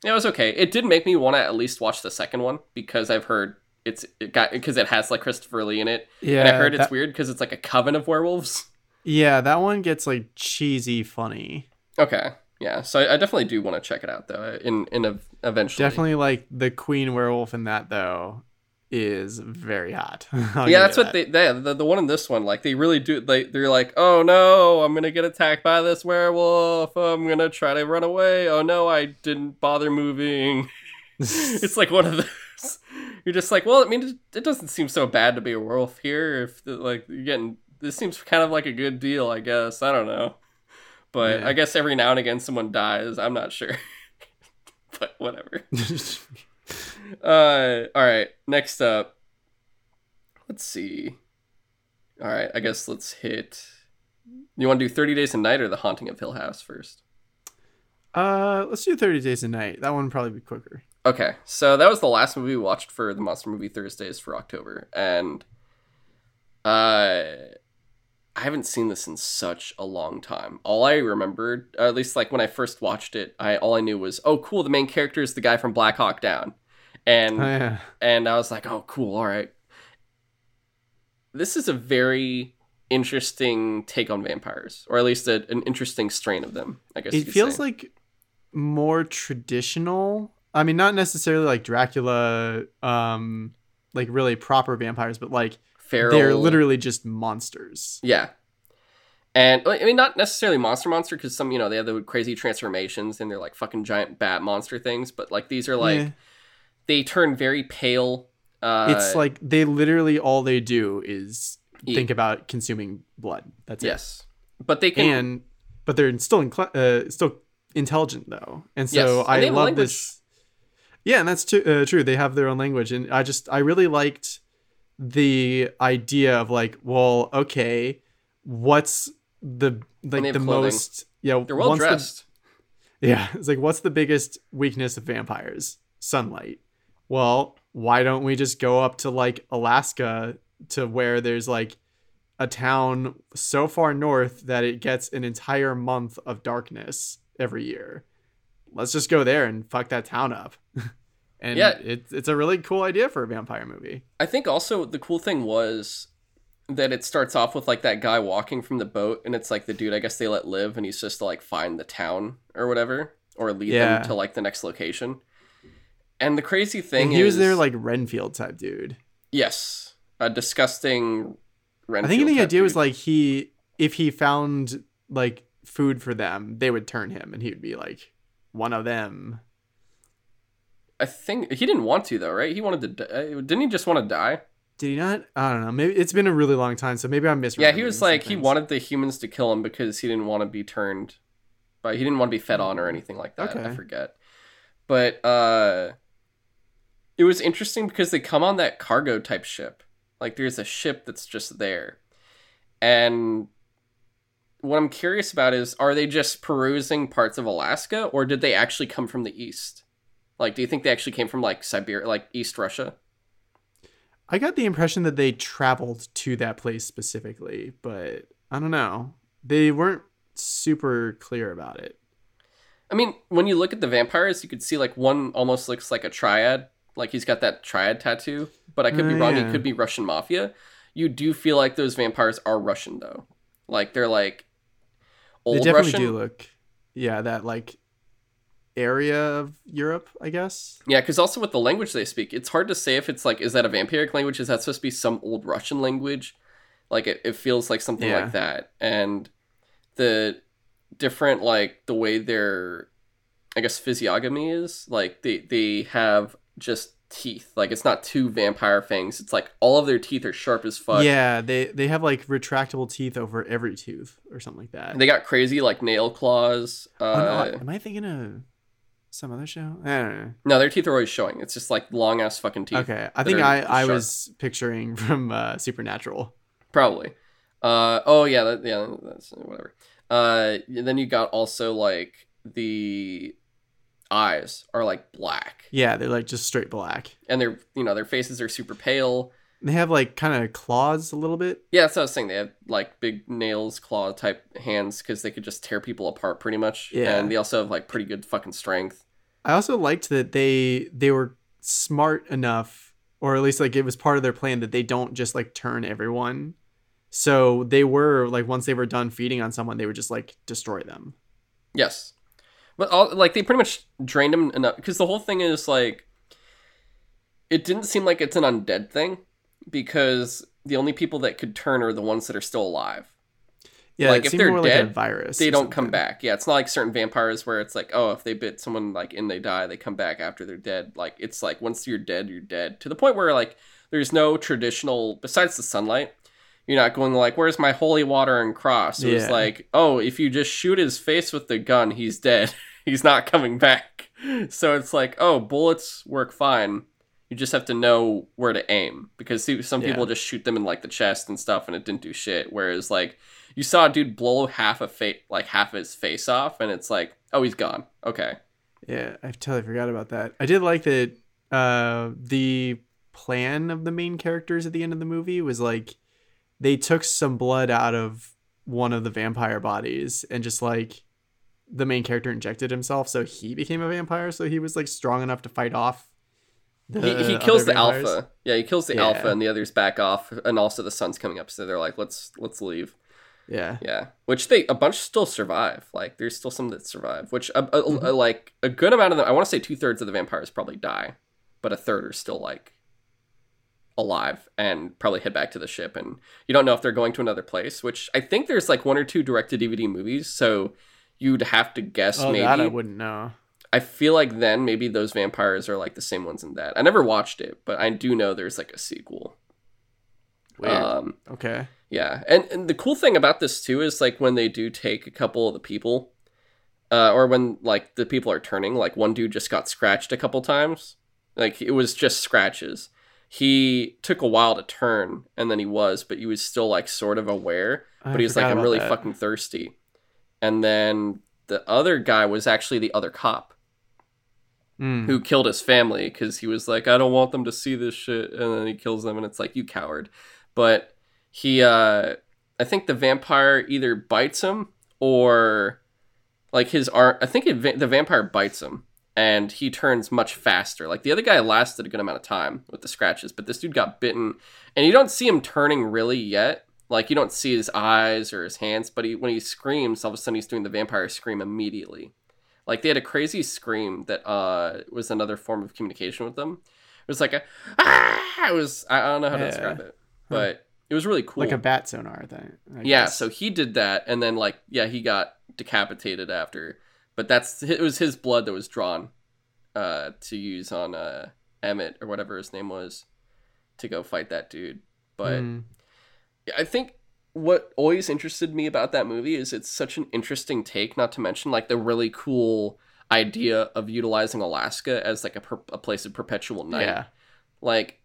it was okay. It did make me want to at least watch the second one because i've heard it's it got because it has like christopher lee in it. Yeah and i heard that, it's weird because it's like a coven of werewolves. Yeah that one gets like cheesy funny. Okay yeah, so I, I definitely do want to check it out though. Uh, in in a, eventually, definitely like the queen werewolf in that though is very hot. yeah, that's what that. they, they the, the one in this one like they really do they they're like, "Oh no, I'm going to get attacked by this werewolf. I'm going to try to run away. Oh no, I didn't bother moving." it's like one of those You're just like, "Well, I mean it, doesn't seem so bad to be a werewolf here if like you're getting this seems kind of like a good deal, I guess. I don't know." But yeah. I guess every now and again someone dies. I'm not sure. but whatever. uh, all right. Next up, let's see. All right. I guess let's hit. You want to do 30 Days of Night or The Haunting of Hill House first? Uh, let's do 30 Days of Night. That one would probably be quicker. Okay. So that was the last movie we watched for the Monster Movie Thursdays for October. And uh I haven't seen this in such a long time. All I remembered, at least like when I first watched it, I all I knew was, oh, cool, the main character is the guy from Black Hawk Down, and oh, yeah. and I was like, oh, cool, all right. This is a very interesting take on vampires, or at least a, an interesting strain of them. I guess it feels say. like more traditional. I mean, not necessarily like Dracula, um, like really proper vampires, but like feral. They're literally just monsters. Yeah. And I mean, not necessarily monster monster because some, you know, they have the crazy transformations and they're like fucking giant bat monster things. But like these are like, yeah. they turn very pale. Uh, it's like they literally all they do is eat. think about consuming blood. That's yes. It. But they can. And but they're still uh, still intelligent though, and so yes. and I love this. Yeah, and that's t- uh, true. They have their own language, and I just I really liked the idea of like, well, okay, what's the like the most yeah they're well dressed. The, yeah, it's like what's the biggest weakness of vampires? Sunlight. Well, why don't we just go up to like Alaska to where there's like a town so far north that it gets an entire month of darkness every year. Let's just go there and fuck that town up. and Yeah. it, it's a really cool idea for a vampire movie. I think also the cool thing was that it starts off with like that guy walking from the boat, and it's like the dude I guess they let live, and he's just to like find the town or whatever, or lead Yeah. them to like the next location. And the crazy thing And he was is, there like Renfield type dude. yes, a disgusting. I think the Renfield idea type was like he if he found like food for them, they would turn him and he would be like one of them. I think he didn't want to though, right? He wanted to. di- uh, Didn't he just want to die? Did he not? I don't know. Maybe it's been a really long time, so maybe I'm misremembering. Yeah, he was like he wanted the humans to kill him because he didn't want to be turned, but he didn't want to be fed on or anything like that. I forget. But uh, it was interesting because they come on that cargo type ship. Like there's a ship that's just there, and what I'm curious about is are they just perusing parts of Alaska or did they actually come from the east? Like, do you think they actually came from like Siberia, like East Russia? I got the impression that they traveled to that place specifically, but I don't know. They weren't super clear about it. I mean, when you look at the vampires, you could see like one almost looks like a triad, like he's got that triad tattoo. But I could be Uh, wrong. yeah. He could be Russian mafia. You do feel like those vampires are Russian though, like they're like old they definitely Russian. do look, yeah, that like area of Europe, I guess. Yeah, because also with the language they speak, it's hard to say if it's like is that a vampiric language? Is that supposed to be some old Russian language? Like it, it feels like something Yeah. like that, and the different like the way their I guess physiognomy is like they they have just teeth. Like it's not two vampire fangs. It's like all of their teeth are sharp as fuck. Yeah, they they have like retractable teeth over every tooth or something like that. They got crazy like nail claws. Uh, Oh, no, am I thinking of some other show? I don't know. no, their teeth are always showing. It's just like long ass fucking teeth. Okay, I think I I sharp. was picturing from uh, Supernatural. Probably. Uh oh yeah, that, yeah, that's whatever. Uh then you got also like the eyes are like black Yeah, they're like just straight black. and their you know their faces are super pale. They have like kind of claws a little bit. Yeah, that's what I was saying. They have like big nails, claw type hands because they could just tear people apart pretty much. Yeah. And they also have like pretty good fucking strength. I also liked that they they were smart enough, or at least like it was part of their plan that they don't just like turn everyone. So they were like once they were done feeding on someone, they would just like destroy them. Yes. But all like they pretty much drained them enough because the whole thing is like it didn't seem like it's an undead thing because the only people that could turn are the ones that are still alive. Yeah, Like, it if they're more like a dead, virus. They don't come back. Yeah, it's not like certain vampires where it's like, oh, if they bit someone like and they die, they come back after they're dead. Like it's like once you're dead, you're dead. To the point where like there's no traditional besides the sunlight. You're not going like, where's my holy water and cross? It was like, oh, if you just shoot his face with the gun, he's dead. he's not coming back. So it's like, oh, bullets work fine. You just have to know where to aim because see, some people Yeah. just shoot them in like the chest and stuff, and it didn't do shit. Whereas like you saw a dude blow half a face, like half his face off, and it's like, oh, he's gone. Okay, Yeah, I totally forgot about that. I did like that uh the plan of the main characters at the end of the movie was like they took some blood out of one of the vampire bodies and just like the main character injected himself so he became a vampire so he was like strong enough to fight off he, he kills the vampires. alpha. Yeah, he kills the Yeah. alpha, and the others back off, and also the sun's coming up, so they're like, let's let's leave. Yeah. Yeah, which they a bunch still survive. Like there's still some that survive, which a, a, Mm-hmm. a- like a good amount of them. I want to say two thirds of the vampires probably die, but a third are still like alive and probably head back to the ship. And you don't know if they're going to another place. Which I think there's like one or two direct to DVD movies, so you'd have to guess Oh, maybe. I wouldn't know. I feel like then maybe those vampires are like the same ones in that. I never watched it, but I do know there's like a sequel. Weird. Um, okay. yeah, and, and the cool thing about this too is like when they do take a couple of the people, uh, or when like the people are turning, like one dude just got scratched a couple times, like it was just scratches. He took a while to turn, and then he was, but he was still like sort of aware. I But he was like, "I'm really that. fucking thirsty," and then the other guy was actually the other cop Mm. who killed his family because he was like, I don't want them to see this shit, and then he kills them, and it's like, you coward. But he uh I think the vampire either bites him or like his arm. I think it, the vampire bites him and he turns much faster. Like the other guy lasted a good amount of time with the scratches, but this dude got bitten, and you don't see him turning really yet. Like you don't see his eyes or his hands, but he when he screams, all of a sudden he's doing the vampire scream immediately. Like they had a crazy scream that uh was another form of communication with them. It was like a ah! It was I don't know how to Yeah. describe it, but it was really cool. Like a bat sonar thing. I yeah, guess. so he did that, and then like yeah, he got decapitated after. But that's it was his blood that was drawn uh, to use on uh, Emmett or whatever his name was to go fight that dude. But Mm. I think what always interested me about that movie is it's such an interesting take. Not to mention like the really cool idea of utilizing Alaska as like a, per- a place of perpetual night yeah. like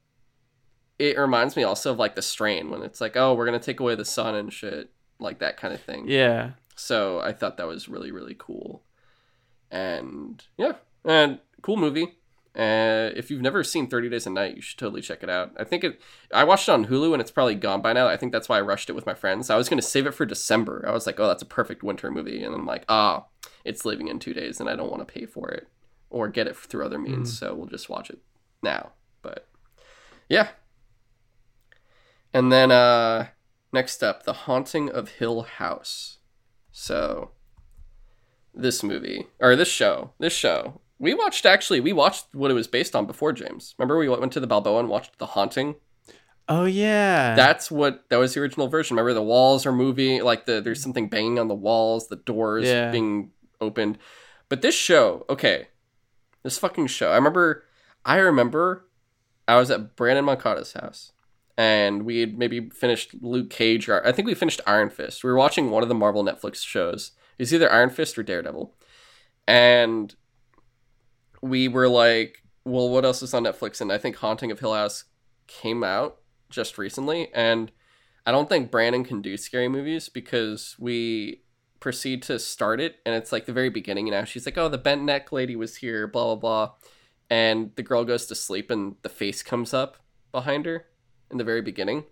it reminds me also of like the strain when it's like oh we're gonna take away the sun and shit like that kind of thing Yeah. so i thought that was really really cool and yeah and cool movie uh, if you've never seen 30 days of night you should totally check it out. I think it i watched it on hulu and it's probably gone by now. I think that's why i rushed it with my friends. I was going to save it for december. I was like oh that's a perfect winter movie. And i'm like ah it's leaving in two days and i don't want to pay for it or get it through other means so we'll just watch it now. But yeah. And then uh next up the haunting of hill house. So this movie or this show this show we watched actually we watched what it was based on before james. Remember we went to the balboa and watched the haunting? Oh yeah. that's what that was the original version. Remember the walls are moving like the there's mm-hmm. something banging on the walls the doors Yeah. being opened. But this show okay this fucking show i remember i remember i was at brandon moncada's house and we had maybe finished luke cage or i think we finished iron fist. We were watching one of the marvel netflix shows. It was either iron fist or daredevil. And we were like well what else is on netflix? And i think haunting of hill house came out just recently. And i don't think brandon can do scary movies because we proceed to start it and it's like the very beginning you know? She's like oh the bent neck lady was here blah blah blah. And the girl goes to sleep and the face comes up behind her in the very beginning.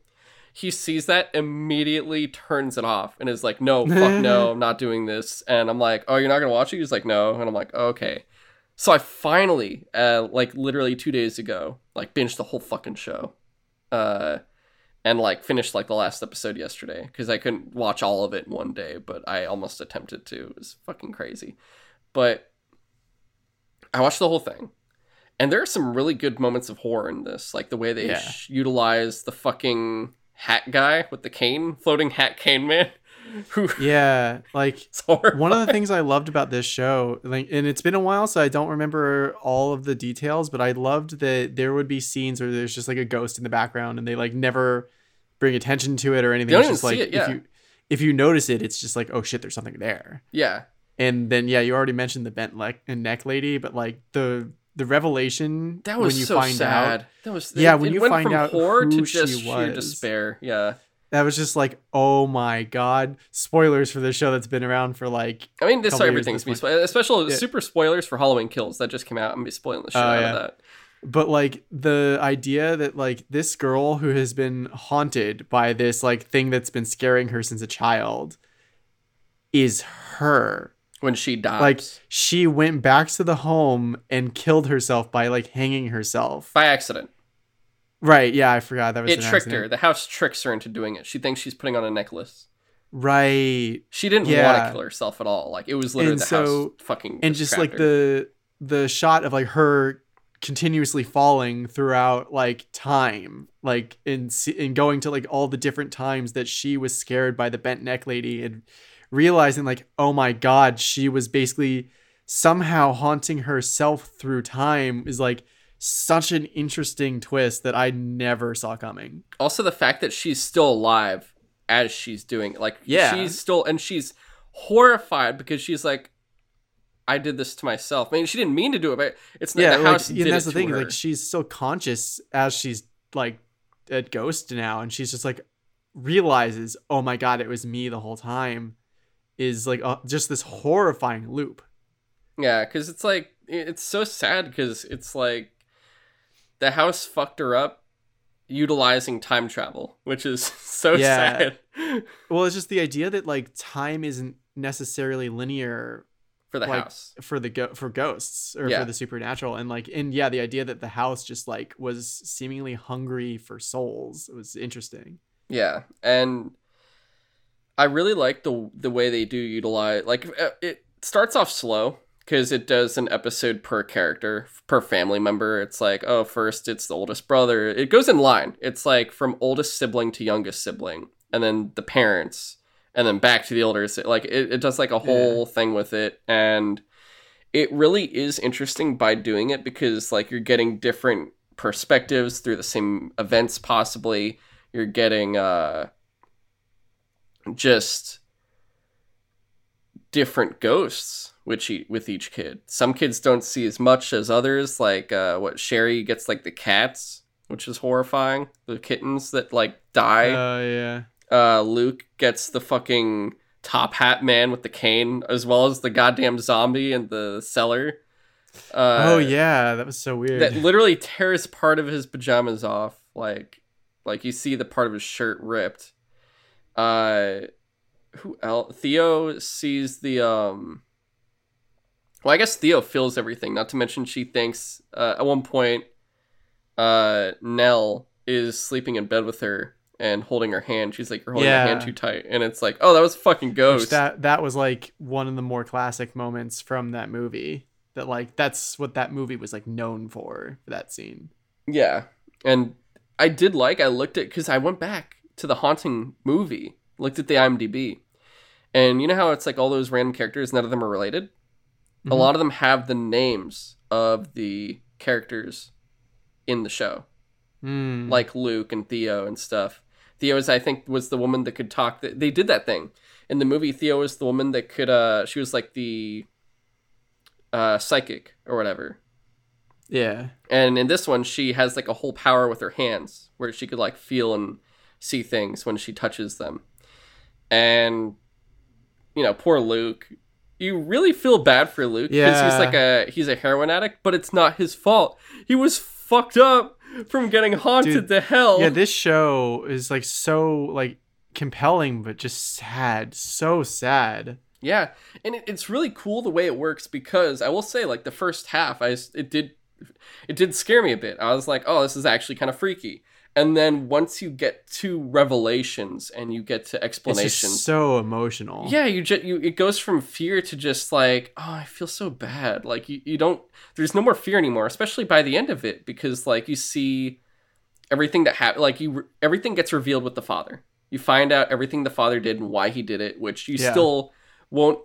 He sees that immediately turns it off and is like no fuck no i'm not doing this. And i'm like oh you're not gonna watch it? He's like no. And i'm like okay so i finally uh like literally two days ago like binged the whole fucking show uh and like finished like the last episode yesterday because I couldn't watch all of it in one day, but I almost attempted to. It was fucking crazy. But I watched the whole thing. And there are some really good moments of horror in this, like the way they Yeah. sh- utilize the fucking hat guy with the cane, floating hat cane man, who yeah. Like one of the things I loved about this show, like, and it's been a while, so I don't remember all of the details, but I loved that there would be scenes where there's just like a ghost in the background, and they like never bring attention to it or anything. It's just like it, yeah. if you if you notice it, it's just like oh shit, there's something there. yeah, And then yeah, you already mentioned the bent leg and neck lady, but like the the revelation that was when you so find out sad. That was Yeah, it- when it you find out horror to who just she sheer was. despair. Yeah, that was just like oh my god, spoilers for this show that's been around for like I mean, this everything's be spoiled, especially Yeah. super spoilers for Halloween Kills that just came out. I'm be spoiling the shit Oh, out yeah. of that. but like the idea that like this girl who has been haunted by this like thing that's been scaring her since a child is her When she dies, like she went back to the home and killed herself by like hanging herself by accident, right yeah i forgot that was it tricked her. The house tricks her into doing it. She thinks she's putting on a necklace. right She didn't want to kill herself at all. Like it was literally And the so- house fucking and just like her. the the shot of like her continuously falling throughout like time like in in going to like all the different times that she was scared by the bent neck lady and realizing like oh my god she was basically somehow haunting herself through time is like such an interesting twist that I never saw coming. also the fact that she's still alive as she's doing it. like Yeah. she's still and she's horrified because she's like I did this to myself. I mean, she didn't mean to do it, but it's yeah, the house did that's the thing. her. Like she's still conscious as she's like a ghost now, and she's just like realizes, oh my god, it was me the whole time. Is like uh, just this horrifying loop. Yeah, because it's like it's so sad because it's like the house fucked her up, utilizing time travel, which is so Yeah. sad Well, it's just the idea that like time isn't necessarily linear for the Like, house. for the go- for ghosts or Yeah. for the supernatural and like and yeah the idea that the house just like was seemingly hungry for souls was interesting Yeah, and I really like the the way they do utilize like uh, it starts off slow because it does an episode per character per family member. It's like oh first it's the oldest brother. It goes in line. It's like from oldest sibling to youngest sibling, and then the parents, and then back to the older. Like it, it does like a whole thing with it, and it really is interesting by doing it because like you're getting different perspectives through the same events possibly you're getting uh just different ghosts which e- with each kid. Some kids don't see as much as others like uh what shirley gets like the cats which is horrifying. The kittens that like die. Uh yeah. Uh luke gets the fucking top hat man with the cane as well as the goddamn zombie in the cellar. Uh, oh yeah. That was so weird. that literally tears part of his pajamas off like like you see the part of his shirt ripped. Uh who else theo sees the um well i guess theo feels everything not to mention she thinks uh, at one point uh nell is sleeping in bed with her and holding her hand she's like you're holding Yeah. my hand too tight and it's like oh that was fucking Which ghost that that was like one of the more classic moments from that movie that like that's what that movie was like known for for that scene Yeah, and I did like. I looked at because I went back to the haunting movie, looked at the IMDb, and you know how it's like all those random characters, none of them are related. A Mhm. lot of them have the names of the characters in the show, Mm. like Luke and Theo and stuff. Theo is, I think, was the woman that could talk. That they did that thing in the movie. Theo was the woman that could. uh She was like the uh psychic or whatever. yeah And in this one, she has like a whole power with her hands where she could like feel and see things when she touches them. And, you know, poor Luke. You really feel bad for Luke because he's like a he's a heroin addict, but it's not his fault. He was fucked up from getting haunted Dude, to hell. yeah this show is like so like compelling but just sad so sad Yeah, and it, it's really cool the way it works because I will say, like the first half, I it did it did scare me a bit. I was like, oh, this is actually kind of freaky. And then once you get to revelations and you get to it's explanations, so emotional yeah, you just you it goes from fear to just like, oh, I feel so bad. Like you, you don't there's no more fear anymore, especially by the end of it because like you see everything that happened like you everything gets revealed with the father. You find out everything the father did and why he did it, which you Yeah. still won't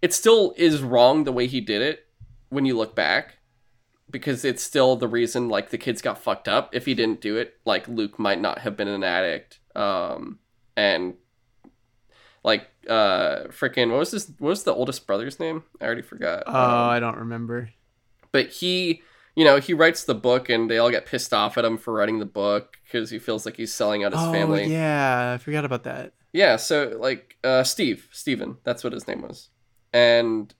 it still is wrong the way he did it when you look back because it's still the reason like the kids got fucked up. If he didn't do it like luke might not have been an addict. Um and like uh freaking what was this what was the oldest brother's name? I already forgot. Oh Um, i don't remember. but he you know he writes the book and they all get pissed off at him for writing the book because he feels like he's selling out his oh family. yeah. I forgot about that. Yeah, so like uh Steve, Steven, that's what his name was. And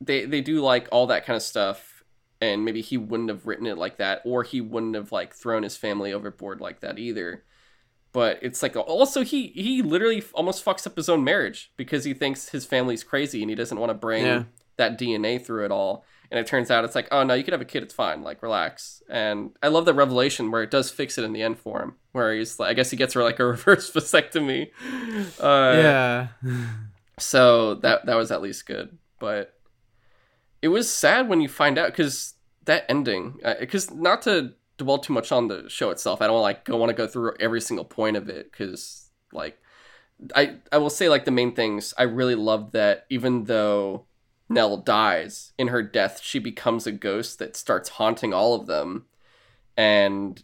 they they do like all that kind of stuff and maybe he wouldn't have written it like that or he wouldn't have like thrown his family overboard like that either. But it's like also he he literally almost fucks up his own marriage because he thinks his family's crazy and he doesn't want to bring Yeah. that DNA through it all. And it turns out it's like, oh no, you can have a kid, it's fine, like relax. And I love the revelation where it does fix it in the end for him, where he's like, I guess he gets her like a reverse vasectomy. Uh, yeah So that that was at least good, but it was sad when you find out because that ending, uh, because not to dwell too much on the show itself, I don't like go want to go through every single point of it because like I I will say like the main things I really love that even though Nell dies in her death, she becomes a ghost that starts haunting all of them, and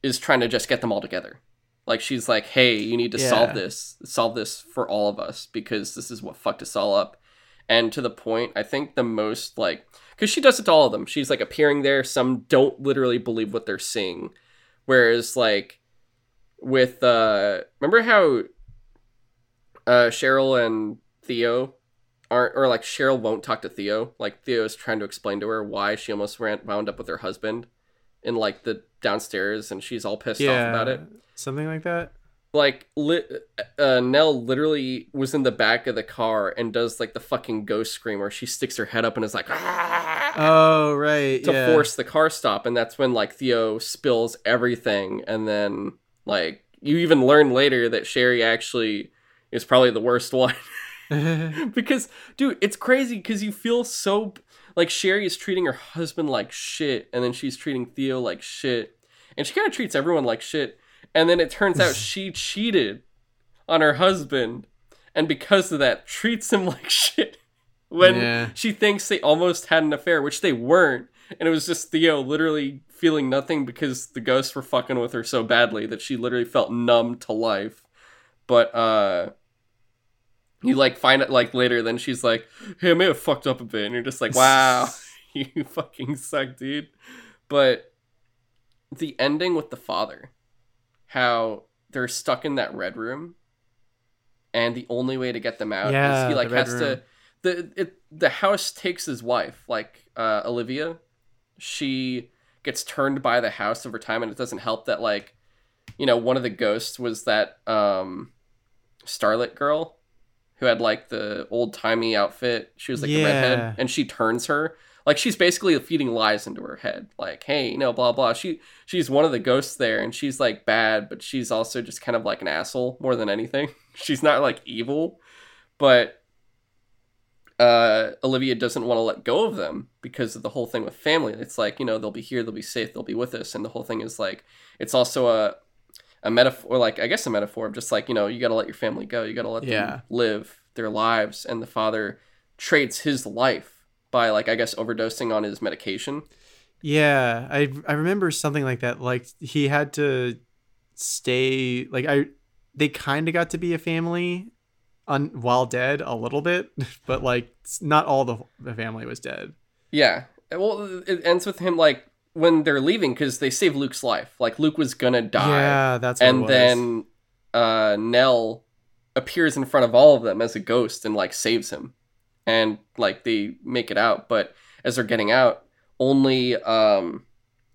is trying to just get them all together. Like she's like, "Hey, you need to solve this, solve this for all of us because this is what fucked us all up." And to the point, I think the most like because she does it to all of them. She's like appearing there. Some don't literally believe what they're seeing, whereas like with uh, remember how uh Cheryl and Theo aren't or like Cheryl won't talk to Theo. Like Theo is trying to explain to her why she almost ran wound up with her husband in like the downstairs, and she's all pissed off about it. Something like that. Like li- uh, Nell literally was in the back of the car and does like the fucking ghost scream where she sticks her head up and is like "Ah!" Oh right. to yeah. force the car stop, and that's when like Theo spills everything, and then like you even learn later that Shirley actually is probably the worst one. because dude it's crazy because you feel so like shirley is treating her husband like shit and then she's treating theo like shit and she kind of treats everyone like shit and then it turns out she cheated on her husband and because of that treats him like shit when Yeah. she thinks they almost had an affair which they weren't. And it was just theo literally feeling nothing because the ghosts were fucking with her so badly that she literally felt numb to life. But uh you like find it like later then she's like hey i may have fucked up a bit. And you're just like wow you fucking suck dude. But the ending with the father how they're stuck in that red room and the only way to get them out Yeah, is he like has room. to the it the house takes his wife like uh olivia she gets turned by the house over time and it doesn't help that like you know one of the ghosts was that um starlet girl who had like the old timey outfit she was like the Yeah. redhead and she turns her like she's basically feeding lies into her head. Like hey you know blah blah. She she's one of the ghosts there and she's like bad but she's also just kind of like an asshole more than anything. She's not like evil but uh olivia doesn't want to let go of them because of the whole thing with family. It's like you know they'll be here they'll be safe they'll be with us and the whole thing is like it's also a a metaphor like i guess a metaphor of just like you know you got to let your family go you got to let Yeah. them live their lives and the father trades his life by like i guess overdosing on his medication Yeah, I I remember something like that. Like he had to stay. Like I, they kind of got to be a family, on while dead a little bit, but like not all the the family was dead. Yeah. Well, it ends with him like when they're leaving because they save Luke's life. Like Luke was gonna die, Yeah, that's and then uh, Nell appears in front of all of them as a ghost and like saves him, and like they make it out. But as they're getting out, only um,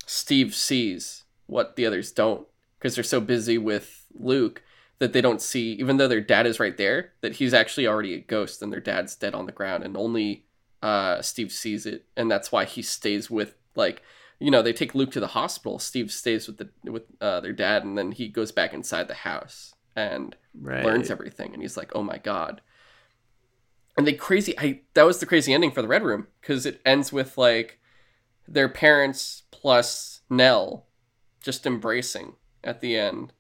Steve sees what the others don't because they're so busy with Luke that they don't see, even though their dad is right there, that he's actually already a ghost and their dad's dead on the ground, and only uh, Steve sees it, and that's why he stays with like you know they take Luke to the hospital. Steve stays with the with uh, their dad, and then he goes back inside the house and right. learns everything, and he's like, oh my god. And they crazy, I that was the crazy ending for the Red Room because it ends with like their parents plus Nell just embracing at the end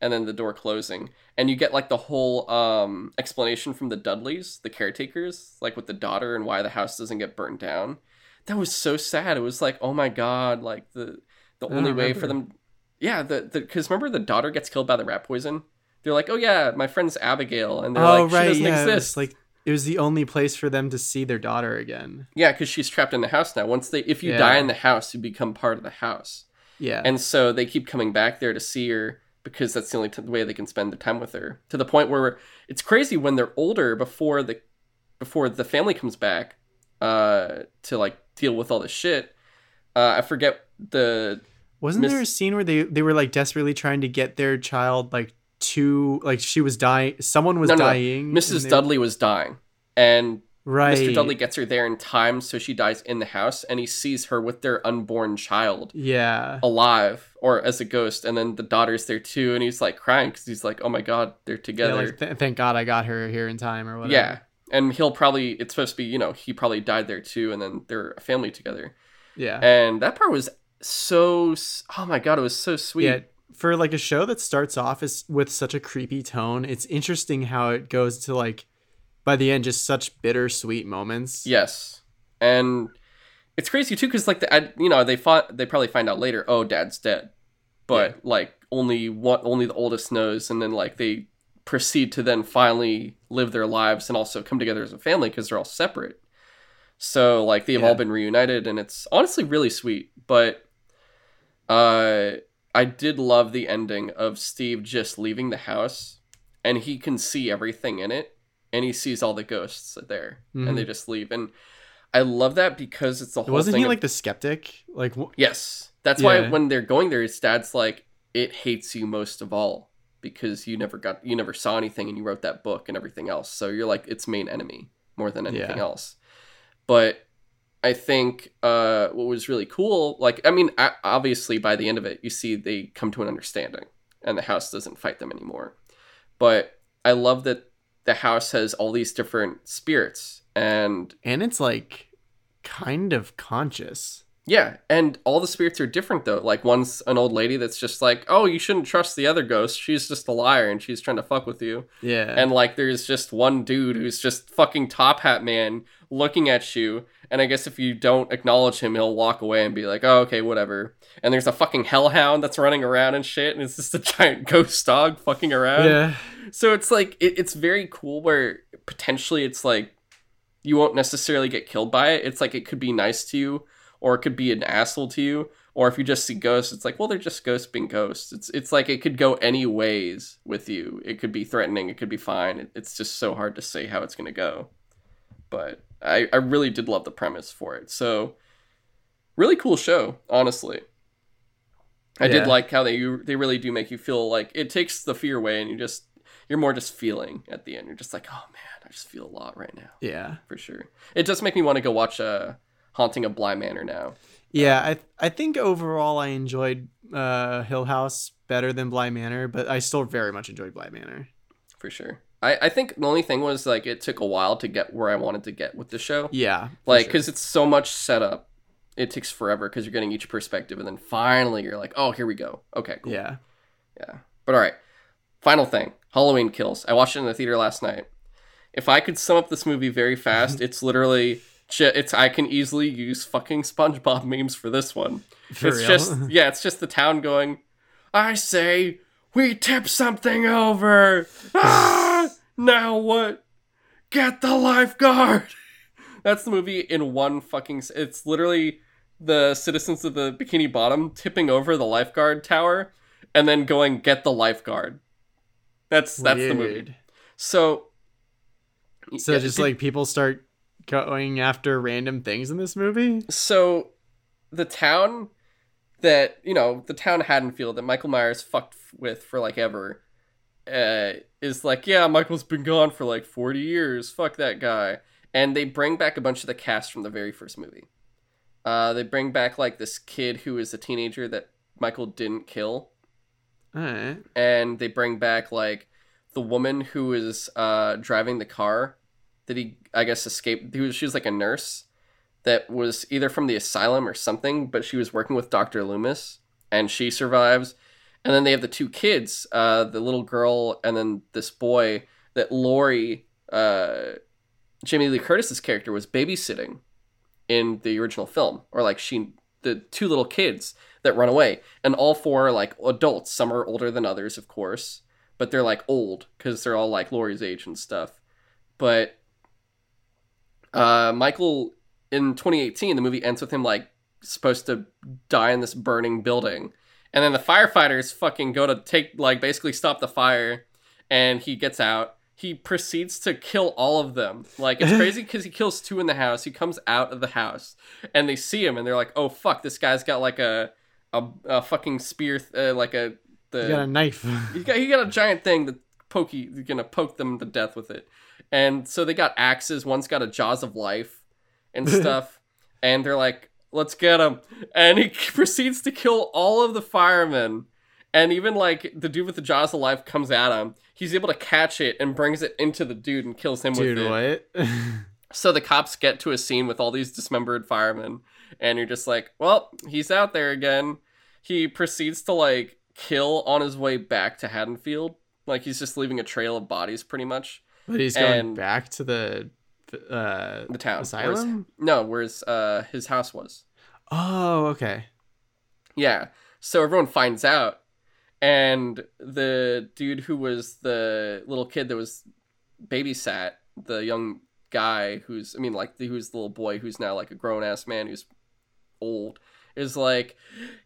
and then the door closing. And you get like the whole um explanation from the dudleys the caretakers like with the daughter and why the house doesn't get burned down. That was so sad. It was like oh my god like the the I only way for them yeah the because remember the daughter gets killed by the rat poison? They're like oh yeah my friend's abigail and they're Oh like she right, doesn't yeah. Exist. like it was the only place for them to see their daughter again. yeah because she's trapped in the house now once they if you Yeah. die in the house you become part of the house Yeah. and so they keep coming back there to see her because that's the only t- way they can spend their time with her to the point where it's crazy when they're older before the before the family comes back uh to like deal with all this shit uh i forget the Wasn't Miss- there a scene where they they were like desperately trying to get their child like to like she was dying someone was No, no, no. dying mrs and they- dudley was dying and right mr dudley gets her there in time so she dies in the house and he sees her with their unborn child yeah alive or as a ghost and then the daughter's there too and he's like crying because he's like oh my god they're yeah together like th- thank god i got her here in time or whatever Yeah. And he'll probably it's supposed to be, you know, he probably died there too and then they're a family together. yeah And that part was so oh my god, it was so sweet. yeah for like a show that starts off is with such a creepy tone it's interesting how it goes to like by the end just such bittersweet moments Yes. And it's crazy too cuz like the, I, you know, they fought they probably find out later, oh, dad's dead. But like only one only the oldest knows and then like they proceed to then finally live their lives and also come together as a family because they're all separate. So like they've all been reunited and it's honestly really sweet. But uh I did love the ending of Steve just leaving the house and he can see everything in it and he sees all the ghosts there and they mhm. just leave and I love that because it's the whole Wasn't he of- like the skeptic? Like, wh- yes, that's why when they're going there, his dad's like, "It hates you most of all because you never got, you never saw anything, and you wrote that book and everything else. So you're like its main enemy more than anything Yeah. else." But I think uh, what was really cool, like, I mean, obviously by the end of it, you see they come to an understanding, and the house doesn't fight them anymore. But I love that the house has all these different spirits and and it's like kind of conscious. Yeah, and all the spirits are different though. Like one's an old lady that's just like, "Oh, you shouldn't trust the other ghost. She's just a liar and she's trying to fuck with you." Yeah. And like there's just one dude who's just fucking top hat man looking at you, and I guess if you don't acknowledge him, he'll walk away and be like, "Oh, okay, whatever." And there's a fucking hellhound that's running around and shit, and it's just a giant ghost dog fucking around. yeah. So it's like it, it's very cool where potentially it's like you won't necessarily get killed by it. It's like it could be nice to you, or it could be an asshole to you, or if you just see ghosts, it's like well they're just ghosts being ghosts. It's it's like it could go any ways with you. It could be threatening. It could be fine. It, it's just so hard to say how it's gonna go. But I I really did love the premise for it. So really cool show, honestly. I did like how they they really do make you feel like it takes the fear away and you just you're more just feeling at the end. You're just like, oh man, I just feel a lot right now Yeah. for sure. It does make me want to go watch uh, Haunting of Bly Manor now. Yeah, I I think overall I enjoyed uh, Hill House better than Bly Manor, but I still very much enjoyed Bly Manor. For sure. I, I think the only thing was like it took a while to get where I wanted to get with the show. Yeah, like sure. because it's so much setup. It takes forever because you're getting each perspective, and then finally you're like, oh, here we go. Okay, cool. yeah, Yeah. But all right. Final thing Halloween kills. I watched it in the theater last night. If I could sum up this movie very fast, it's literally. It's I can easily use fucking SpongeBob memes for this one. For it's real? just yeah, it's just the town going. I say we tip something over. Ah, now what? Get the lifeguard. That's the movie in one fucking. It's literally the citizens of the Bikini Bottom tipping over the lifeguard tower, and then going get the lifeguard. That's that's the movie. So. So yeah, just did- like people start going after random things in this movie. so the town that you know the town Haddonfield that Michael Myers fucked with for like ever uh, is like yeah Michael's been gone for like 40 years fuck that guy and they bring back a bunch of the cast from the very first movie uh, they bring back like this kid who is a teenager that Michael didn't kill All right. and they bring back like the woman who is uh, driving the car that he I guess escaped. He was, she was like a nurse that was either from the asylum or something, but she was working with Doctor Loomis, and she survives. And then they have the two kids, uh, the little girl and then this boy that Laurie, uh, Jamie Lee Curtis's character was babysitting in the original film, or like she, the two little kids that run away, and all four are like adults. Some are older than others, of course, but they're like old because they're all like Laurie's age and stuff. But uh, Michael in 2018, the movie ends with him like supposed to die in this burning building, and then the firefighters fucking go to take like basically stop the fire, and he gets out. He proceeds to kill all of them. Like it's crazy because he kills two in the house. He comes out of the house, and they see him, and they're like, "Oh fuck, this guy's got like a a, a fucking spear, uh, like a the You got a knife. he got he got a giant thing that pokey gonna poke them to death with it. And so they got axes, one's got a jaws of life and stuff. and they're like, let's get him. And he proceeds to kill all of the firemen. And even like the dude with the jaws of life comes at him. He's able to catch it and brings it into the dude and kills him Dude, with it. what? So the cops get to a scene with all these dismembered firemen, and you're just like, well, he's out there again. He proceeds to like kill on his way back to Haddonfield. Like he's just leaving a trail of bodies pretty much. But he's going And- back to the uh The town. where's- asylum. no, where's uh his house was. Oh, okay. Yeah. So everyone finds out, and the dude who was the little kid that was babysat the young guy who's I mean like the, who's the little boy who's now like a grown ass man who's old is like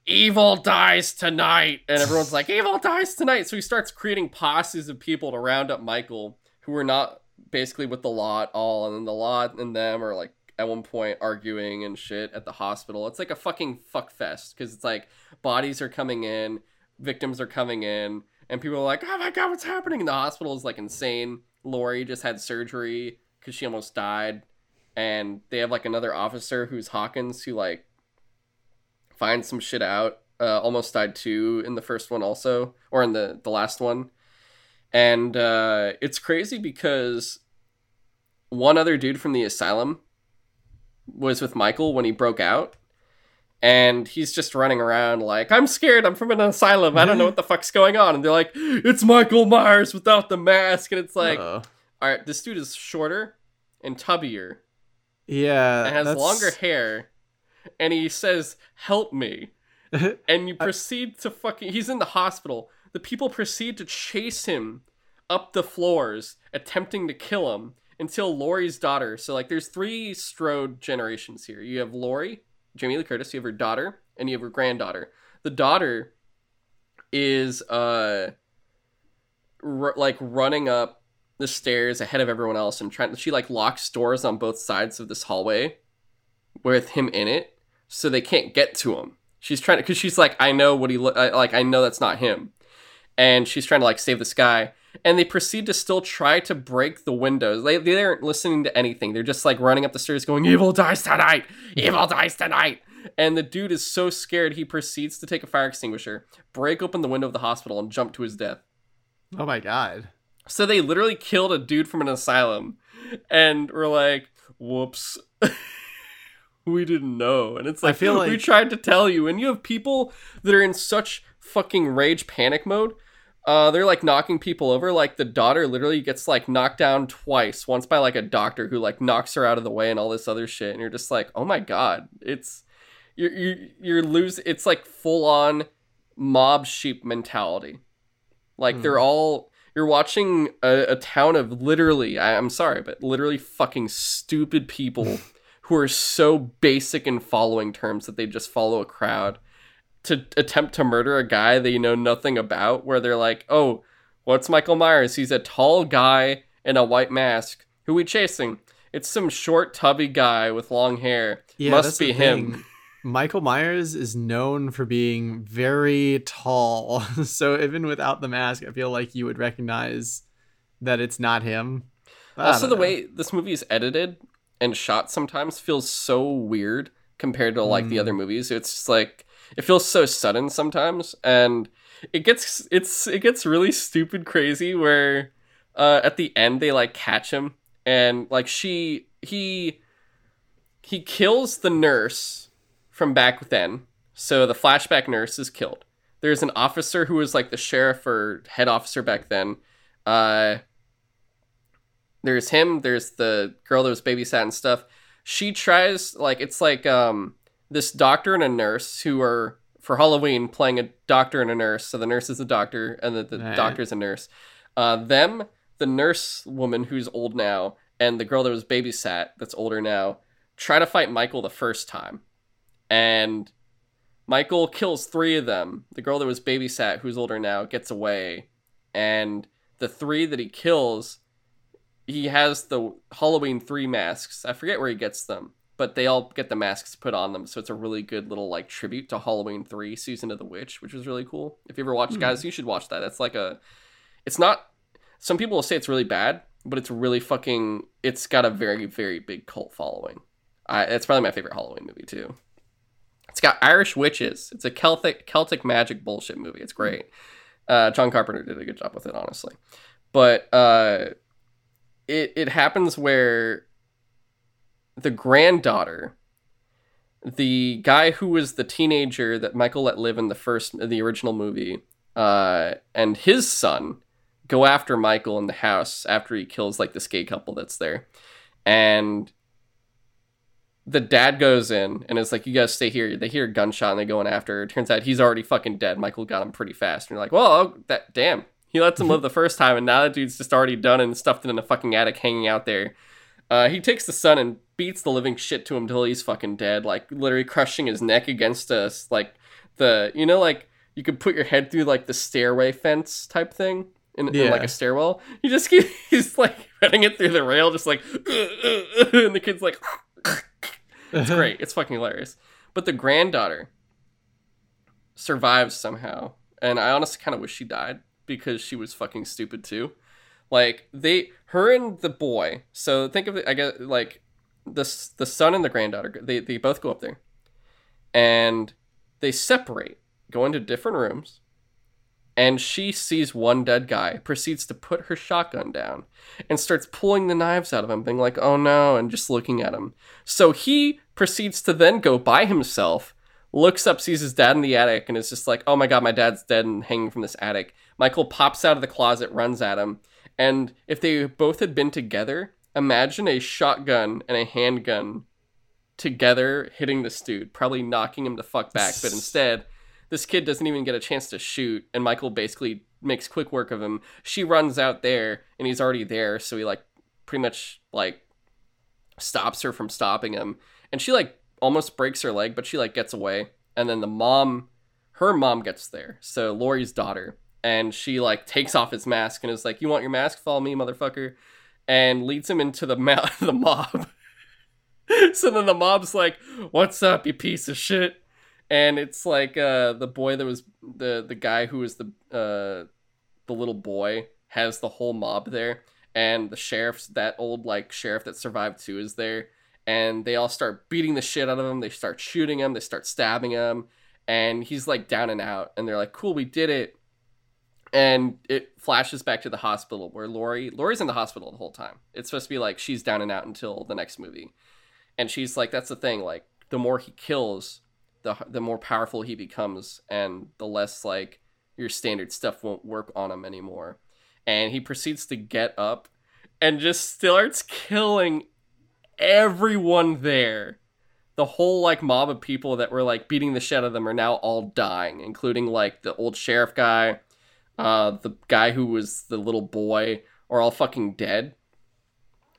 evil dies tonight and everyone's like evil dies tonight so he starts creating posses of people to round up Michael who are not basically with the lot all and then the lot and them are like at one point arguing and shit at the hospital. It's like a fucking fuck fest because it's like bodies are coming in, victims are coming in, and people are like, "Oh my god, what's happening?" And the hospital is like insane. Laurie just had surgery because she almost died, and they have like another officer who's Hawkins who like finds some shit out. Uh, almost died too in the first one also, or in the the last one, and uh, it's crazy because one other dude from the asylum was with Michael when he broke out. And he's just running around like, I'm scared. I'm from an asylum. I don't know what the fuck's going on. And they're like, it's Michael Myers without the mask. And it's like, Uh-oh. all right, this dude is shorter and tubbier yeah, and has that's- longer hair. And he says, help me. And you proceed to fucking. He's in the hospital. The people proceed to chase him up the floors, attempting to kill him until Laurie's daughter. So, like, there's three Strode generations here. You have Laurie, Jamie Lee Curtis, you have her daughter, and you have her granddaughter. The daughter is, uh, r- like, running up the stairs ahead of everyone else and trying. She, like, locks doors on both sides of this hallway with him in it so they can't get to him. She's trying to, because she's like, I know what he look like. I know that's not him, and she's trying to like save this guy. And they proceed to still try to break the windows. They they aren't listening to anything. They're just like running up the stairs, going, "Evil dies tonight! Evil dies tonight!" And the dude is so scared he proceeds to take a fire extinguisher, break open the window of the hospital, and jump to his death. oh my god. So they literally killed a dude from an asylum, and we're like, "Whoops." we didn't know. And it's I like, we tried to tell you. And you have people that are in such fucking rage panic mode. Uh, they're like knocking people over. Like the daughter literally gets like knocked down twice. Once by like a doctor who like knocks her out of the way and all this other shit. And you're just like, oh my god, it's you're you're, you're lose. It's like full on mob sheep mentality. Like they're all you're watching a, a town of literally. I, I'm sorry, but literally fucking stupid people who are so basic in following terms that they just follow a crowd to attempt to murder a guy they know nothing about where they're like oh what's michael myers he's a tall guy in a white mask who we chasing it's some short tubby guy with long hair Yeah, must be him. Michael Myers is known for being very tall. so even without the mask, I feel like you would recognize that it's not him. I also the know. way this movie is edited and shot sometimes feels so weird compared to like the Mm. other movies it's just like it feels so sudden sometimes and it gets it's it gets really stupid crazy where uh at the end they like catch him and like she he he kills the nurse from back then so the flashback nurse is killed. There's an officer who was like the sheriff or head officer back then uh there's him there's the girl that was babysat and stuff. She tries like it's like um this doctor and a nurse who are for halloween playing a doctor and a nurse. So the nurse is a doctor and the, the Right. doctor's a nurse. Uh them the nurse woman who's old now and the girl that was babysat that's older now try to fight michael the first time. And michael kills three of them. The girl that was babysat who's older now gets away. And the three that he kills he has the Halloween three masks. I forget where he gets them, but they all get the masks put on them. So it's a really good little like tribute to Halloween three, Season of the Witch, which was really cool. If you ever watched, Hmm. guys, you should watch that. That's like a. It's not. Some people will say it's really bad, but it's really fucking. It's got a very very big cult following. I, it's probably my favorite Halloween movie too. It's got Irish witches. It's a Celtic Celtic magic bullshit movie. It's great. Uh, John Carpenter did a good job with it, honestly. But uh, it it happens where the granddaughter, the guy who was the teenager that Michael let live in the first the original movie, uh, and his son go after Michael in the house after he kills like this gay couple that's there, and the dad goes in and it's like, "You guys stay here." They hear a gunshot and they go in after. It turns out he's already fucking dead. Michael got him pretty fast, and you're like, "Well, oh, that damn." He lets him live the first time, and now that dude's just already done and stuffed in a fucking attic, hanging out there. Uh, he takes the son and beats the living shit to him till he's fucking dead, like literally crushing his neck against us, like the you know, like you could put your head through like the stairway fence type thing in, in like a stairwell. You just keep he's like running it through the rail, just like, and the kid's like it's great. It's fucking hilarious. But the granddaughter survives somehow, and I honestly kind of wish she died because she was fucking stupid too. Like they, her and the boy. So think of it. I guess like the the son and the granddaughter. They they both go up there, and they separate, go into different rooms, and she sees one dead guy, proceeds to put her shotgun down, and starts pulling the knives out of him, being like, "Oh no," and just looking at him. So he proceeds to then go by himself, looks up, sees his dad in the attic, and is just like, "Oh my god, my dad's dead and hanging from this attic." Michael pops out of the closet, runs at him, and if they both had been together, imagine a shotgun and a handgun together hitting this dude, probably knocking him the fuck back. But instead, this kid doesn't even get a chance to shoot, and Michael basically makes quick work of him. She runs out there, and he's already there, so he like pretty much like stops her from stopping him, and she like almost breaks her leg, but she like gets away, and then the mom, her mom gets there, so Laurie's daughter, and she like takes off his mask and is like, "You want your mask? Follow me, motherfucker," and leads him into the ma- the mob. so then the mob's like, "What's up, you piece of shit?" And it's like uh, the boy that was the the guy who was the uh, the little boy has the whole mob there, and the sheriff's that old like sheriff that survived too is there, and they all start beating the shit out of him. They start shooting him. They start stabbing him, and he's like down and out. And they're like, "Cool, we did it." And it flashes back to the hospital where Laurie Laurie's in the hospital the whole time. It's supposed to be like she's down and out until the next movie. And she's like that's the thing like the more he kills the the more powerful he becomes and the less like your standard stuff won't work on him anymore. And he proceeds to get up and just starts killing everyone there. The whole like mob of people that were like beating the shit out of them are now all dying including like the old sheriff guy uh the guy who was the little boy are all fucking dead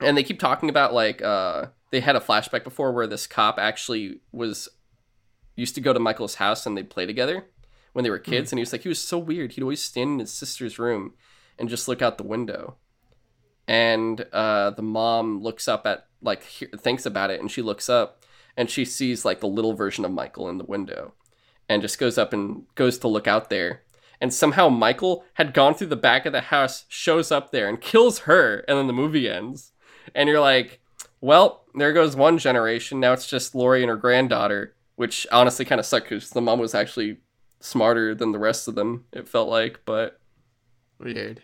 and they keep talking about like uh they had a flashback before where this cop actually was used to go to Michael's house and they'd play together when they were kids. Mm. And he was like, he was so weird. He'd always stand in his sister's room and just look out the window. And uh, the mom looks up at, like, he- thinks about it and she looks up and she sees, like, the little version of Michael in the window and just goes up and goes to look out there. And somehow Michael had gone through the back of the house, shows up there and kills her. And then the movie ends. And you're like, well, there goes one generation. Now it's just Laurie and her granddaughter, which honestly kind of sucked because the mom was actually smarter than the rest of them. It felt like, but weird.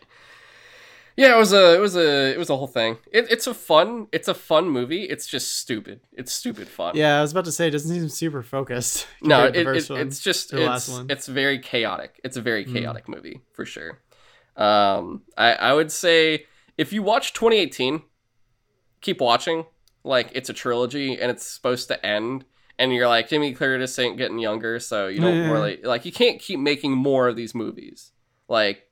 Yeah, it was a it was a it was a whole thing. It, it's a fun it's a fun movie. It's just stupid. It's stupid fun. Yeah, I was about to say it doesn't seem super focused. No, it, it, it's just it's it's very chaotic. It's a very mm. chaotic mm. movie for sure. Um, I I would say if you watch 2018, keep watching. Like it's a trilogy and it's supposed to end. And you're like Jamie Curtis ain't getting younger, so you don't yeah. really like you can't keep making more of these movies. Like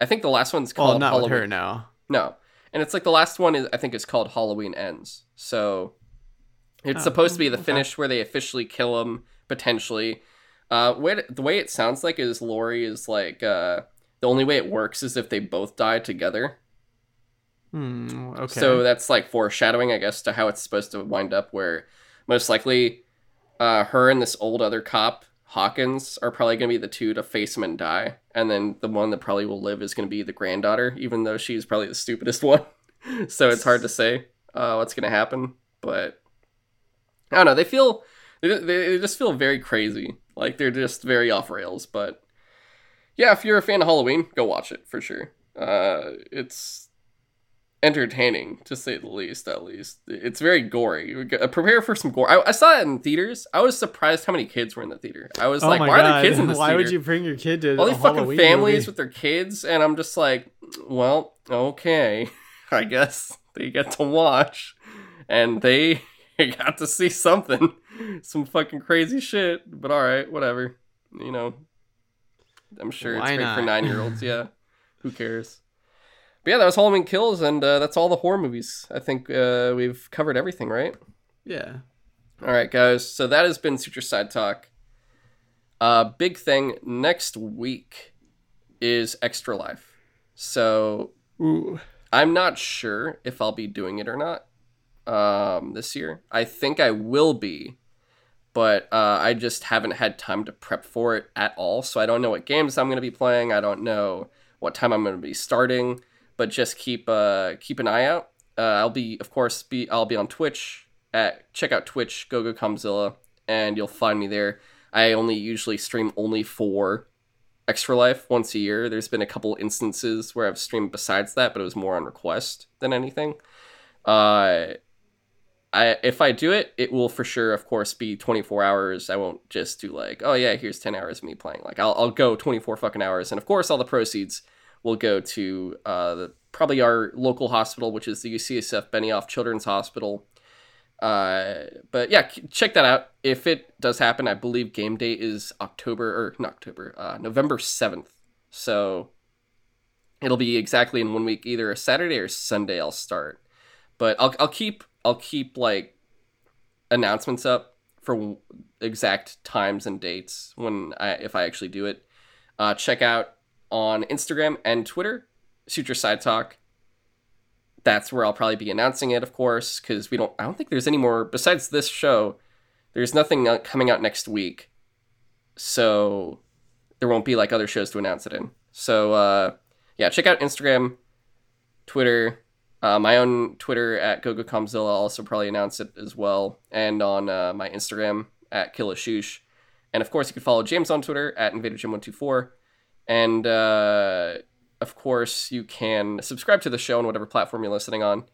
I think the last one's called well, not Halloween. with her now. No, and it's like the last one is I think is called Halloween Ends. So it's oh, supposed to be the okay. finish where they officially kill him potentially. Uh, way the way it sounds like is Laurie is like uh, the only way it works is if they both die together. Hmm, okay. So that's like foreshadowing, I guess, to how it's supposed to wind up. Where most likely, uh, her and this old other cop Hawkins are probably going to be the two to face him and die, and then the one that probably will live is going to be the granddaughter, even though she's probably the stupidest one. so it's hard to say uh, what's going to happen, but I don't know. They feel they, they just feel very crazy, like they're just very off rails. But yeah, if you're a fan of Halloween, go watch it for sure. Uh, it's entertaining to say the least at least it's very gory uh, prepare for some gore I, I, saw it in theaters i was surprised how many kids were in the theater i was oh like why God. are there kids in this theater? why theater? would you bring your kid to all these fucking families movie? with their kids and i'm just like well okay i guess they get to watch and they got to see something some fucking crazy shit but all right whatever you know i'm sure why it's great not? for nine year olds yeah who cares but yeah, that was Halloween Kills, and uh, that's all the horror movies. I think uh, we've covered everything, right? Yeah. All right, guys. So that has been Suture Side Talk. Uh, big thing next week is Extra Life. So Ooh. I'm not sure if I'll be doing it or not. um, this year. I think I will be, but uh, I just haven't had time to prep for it at all. So I don't know what games I'm going to be playing. I don't know what time I'm going to be starting. But just keep uh, keep an eye out. Uh, I'll be, of course, be I'll be on Twitch at check out Twitch GoGoComzilla, and you'll find me there. I only usually stream only for Extra Life once a year. There's been a couple instances where I've streamed besides that, but it was more on request than anything. Uh, I if I do it, it will for sure, of course, be 24 hours. I won't just do like, oh yeah, here's 10 hours of me playing. Like I'll I'll go 24 fucking hours, and of course, all the proceeds will go to uh, the, probably our local hospital, which is the UCSF Benioff Children's Hospital. Uh, but yeah, check that out. If it does happen, I believe game day is October or not October, uh, November 7th. So it'll be exactly in one week, either a Saturday or Sunday. I'll start, but I'll I'll keep I'll keep like announcements up for exact times and dates when I if I actually do it. Uh, check out on Instagram and Twitter, Suture Side Talk. That's where I'll probably be announcing it, of course, because we don't. I don't think there's any more besides this show. There's nothing coming out next week, so there won't be like other shows to announce it in. So uh, yeah, check out Instagram, Twitter, uh, my own Twitter at GoGoComzilla. I'll also probably announce it as well, and on uh, my Instagram at Killashush. And of course, you can follow James on Twitter at InvaderJim124. And uh, of course, you can subscribe to the show on whatever platform you're listening on.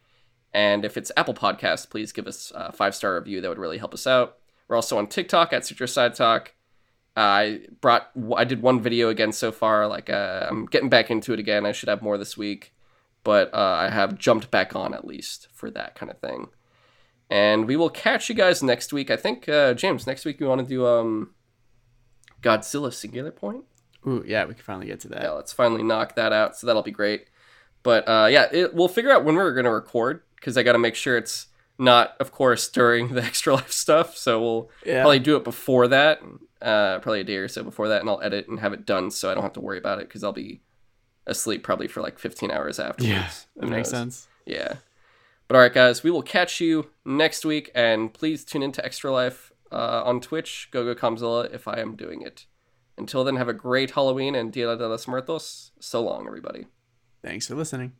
And if it's Apple Podcast, please give us a five star review. That would really help us out. We're also on TikTok at Suture Side Talk. Uh, I brought, I did one video again so far. Like uh, I'm getting back into it again. I should have more this week, but uh, I have jumped back on at least for that kind of thing. And we will catch you guys next week. I think uh, James, next week we want to do um, Godzilla Singular Point. Ooh, yeah, we can finally get to that. Yeah, let's finally knock that out. So that'll be great. But uh, yeah, it, we'll figure out when we're going to record because I got to make sure it's not, of course, during the extra life stuff. So we'll Yeah. probably do it before that, uh, probably a day or so before that, and I'll edit and have it done so I don't have to worry about it because I'll be asleep probably for like 15 hours afterwards. Yeah, that makes sense. Yeah. But all right, guys, we will catch you next week, and please tune into Extra Life uh, on Twitch, Go Go Comzilla, if I am doing it. Until then, have a great Halloween and Dia de los Muertos. So long, everybody. Thanks for listening.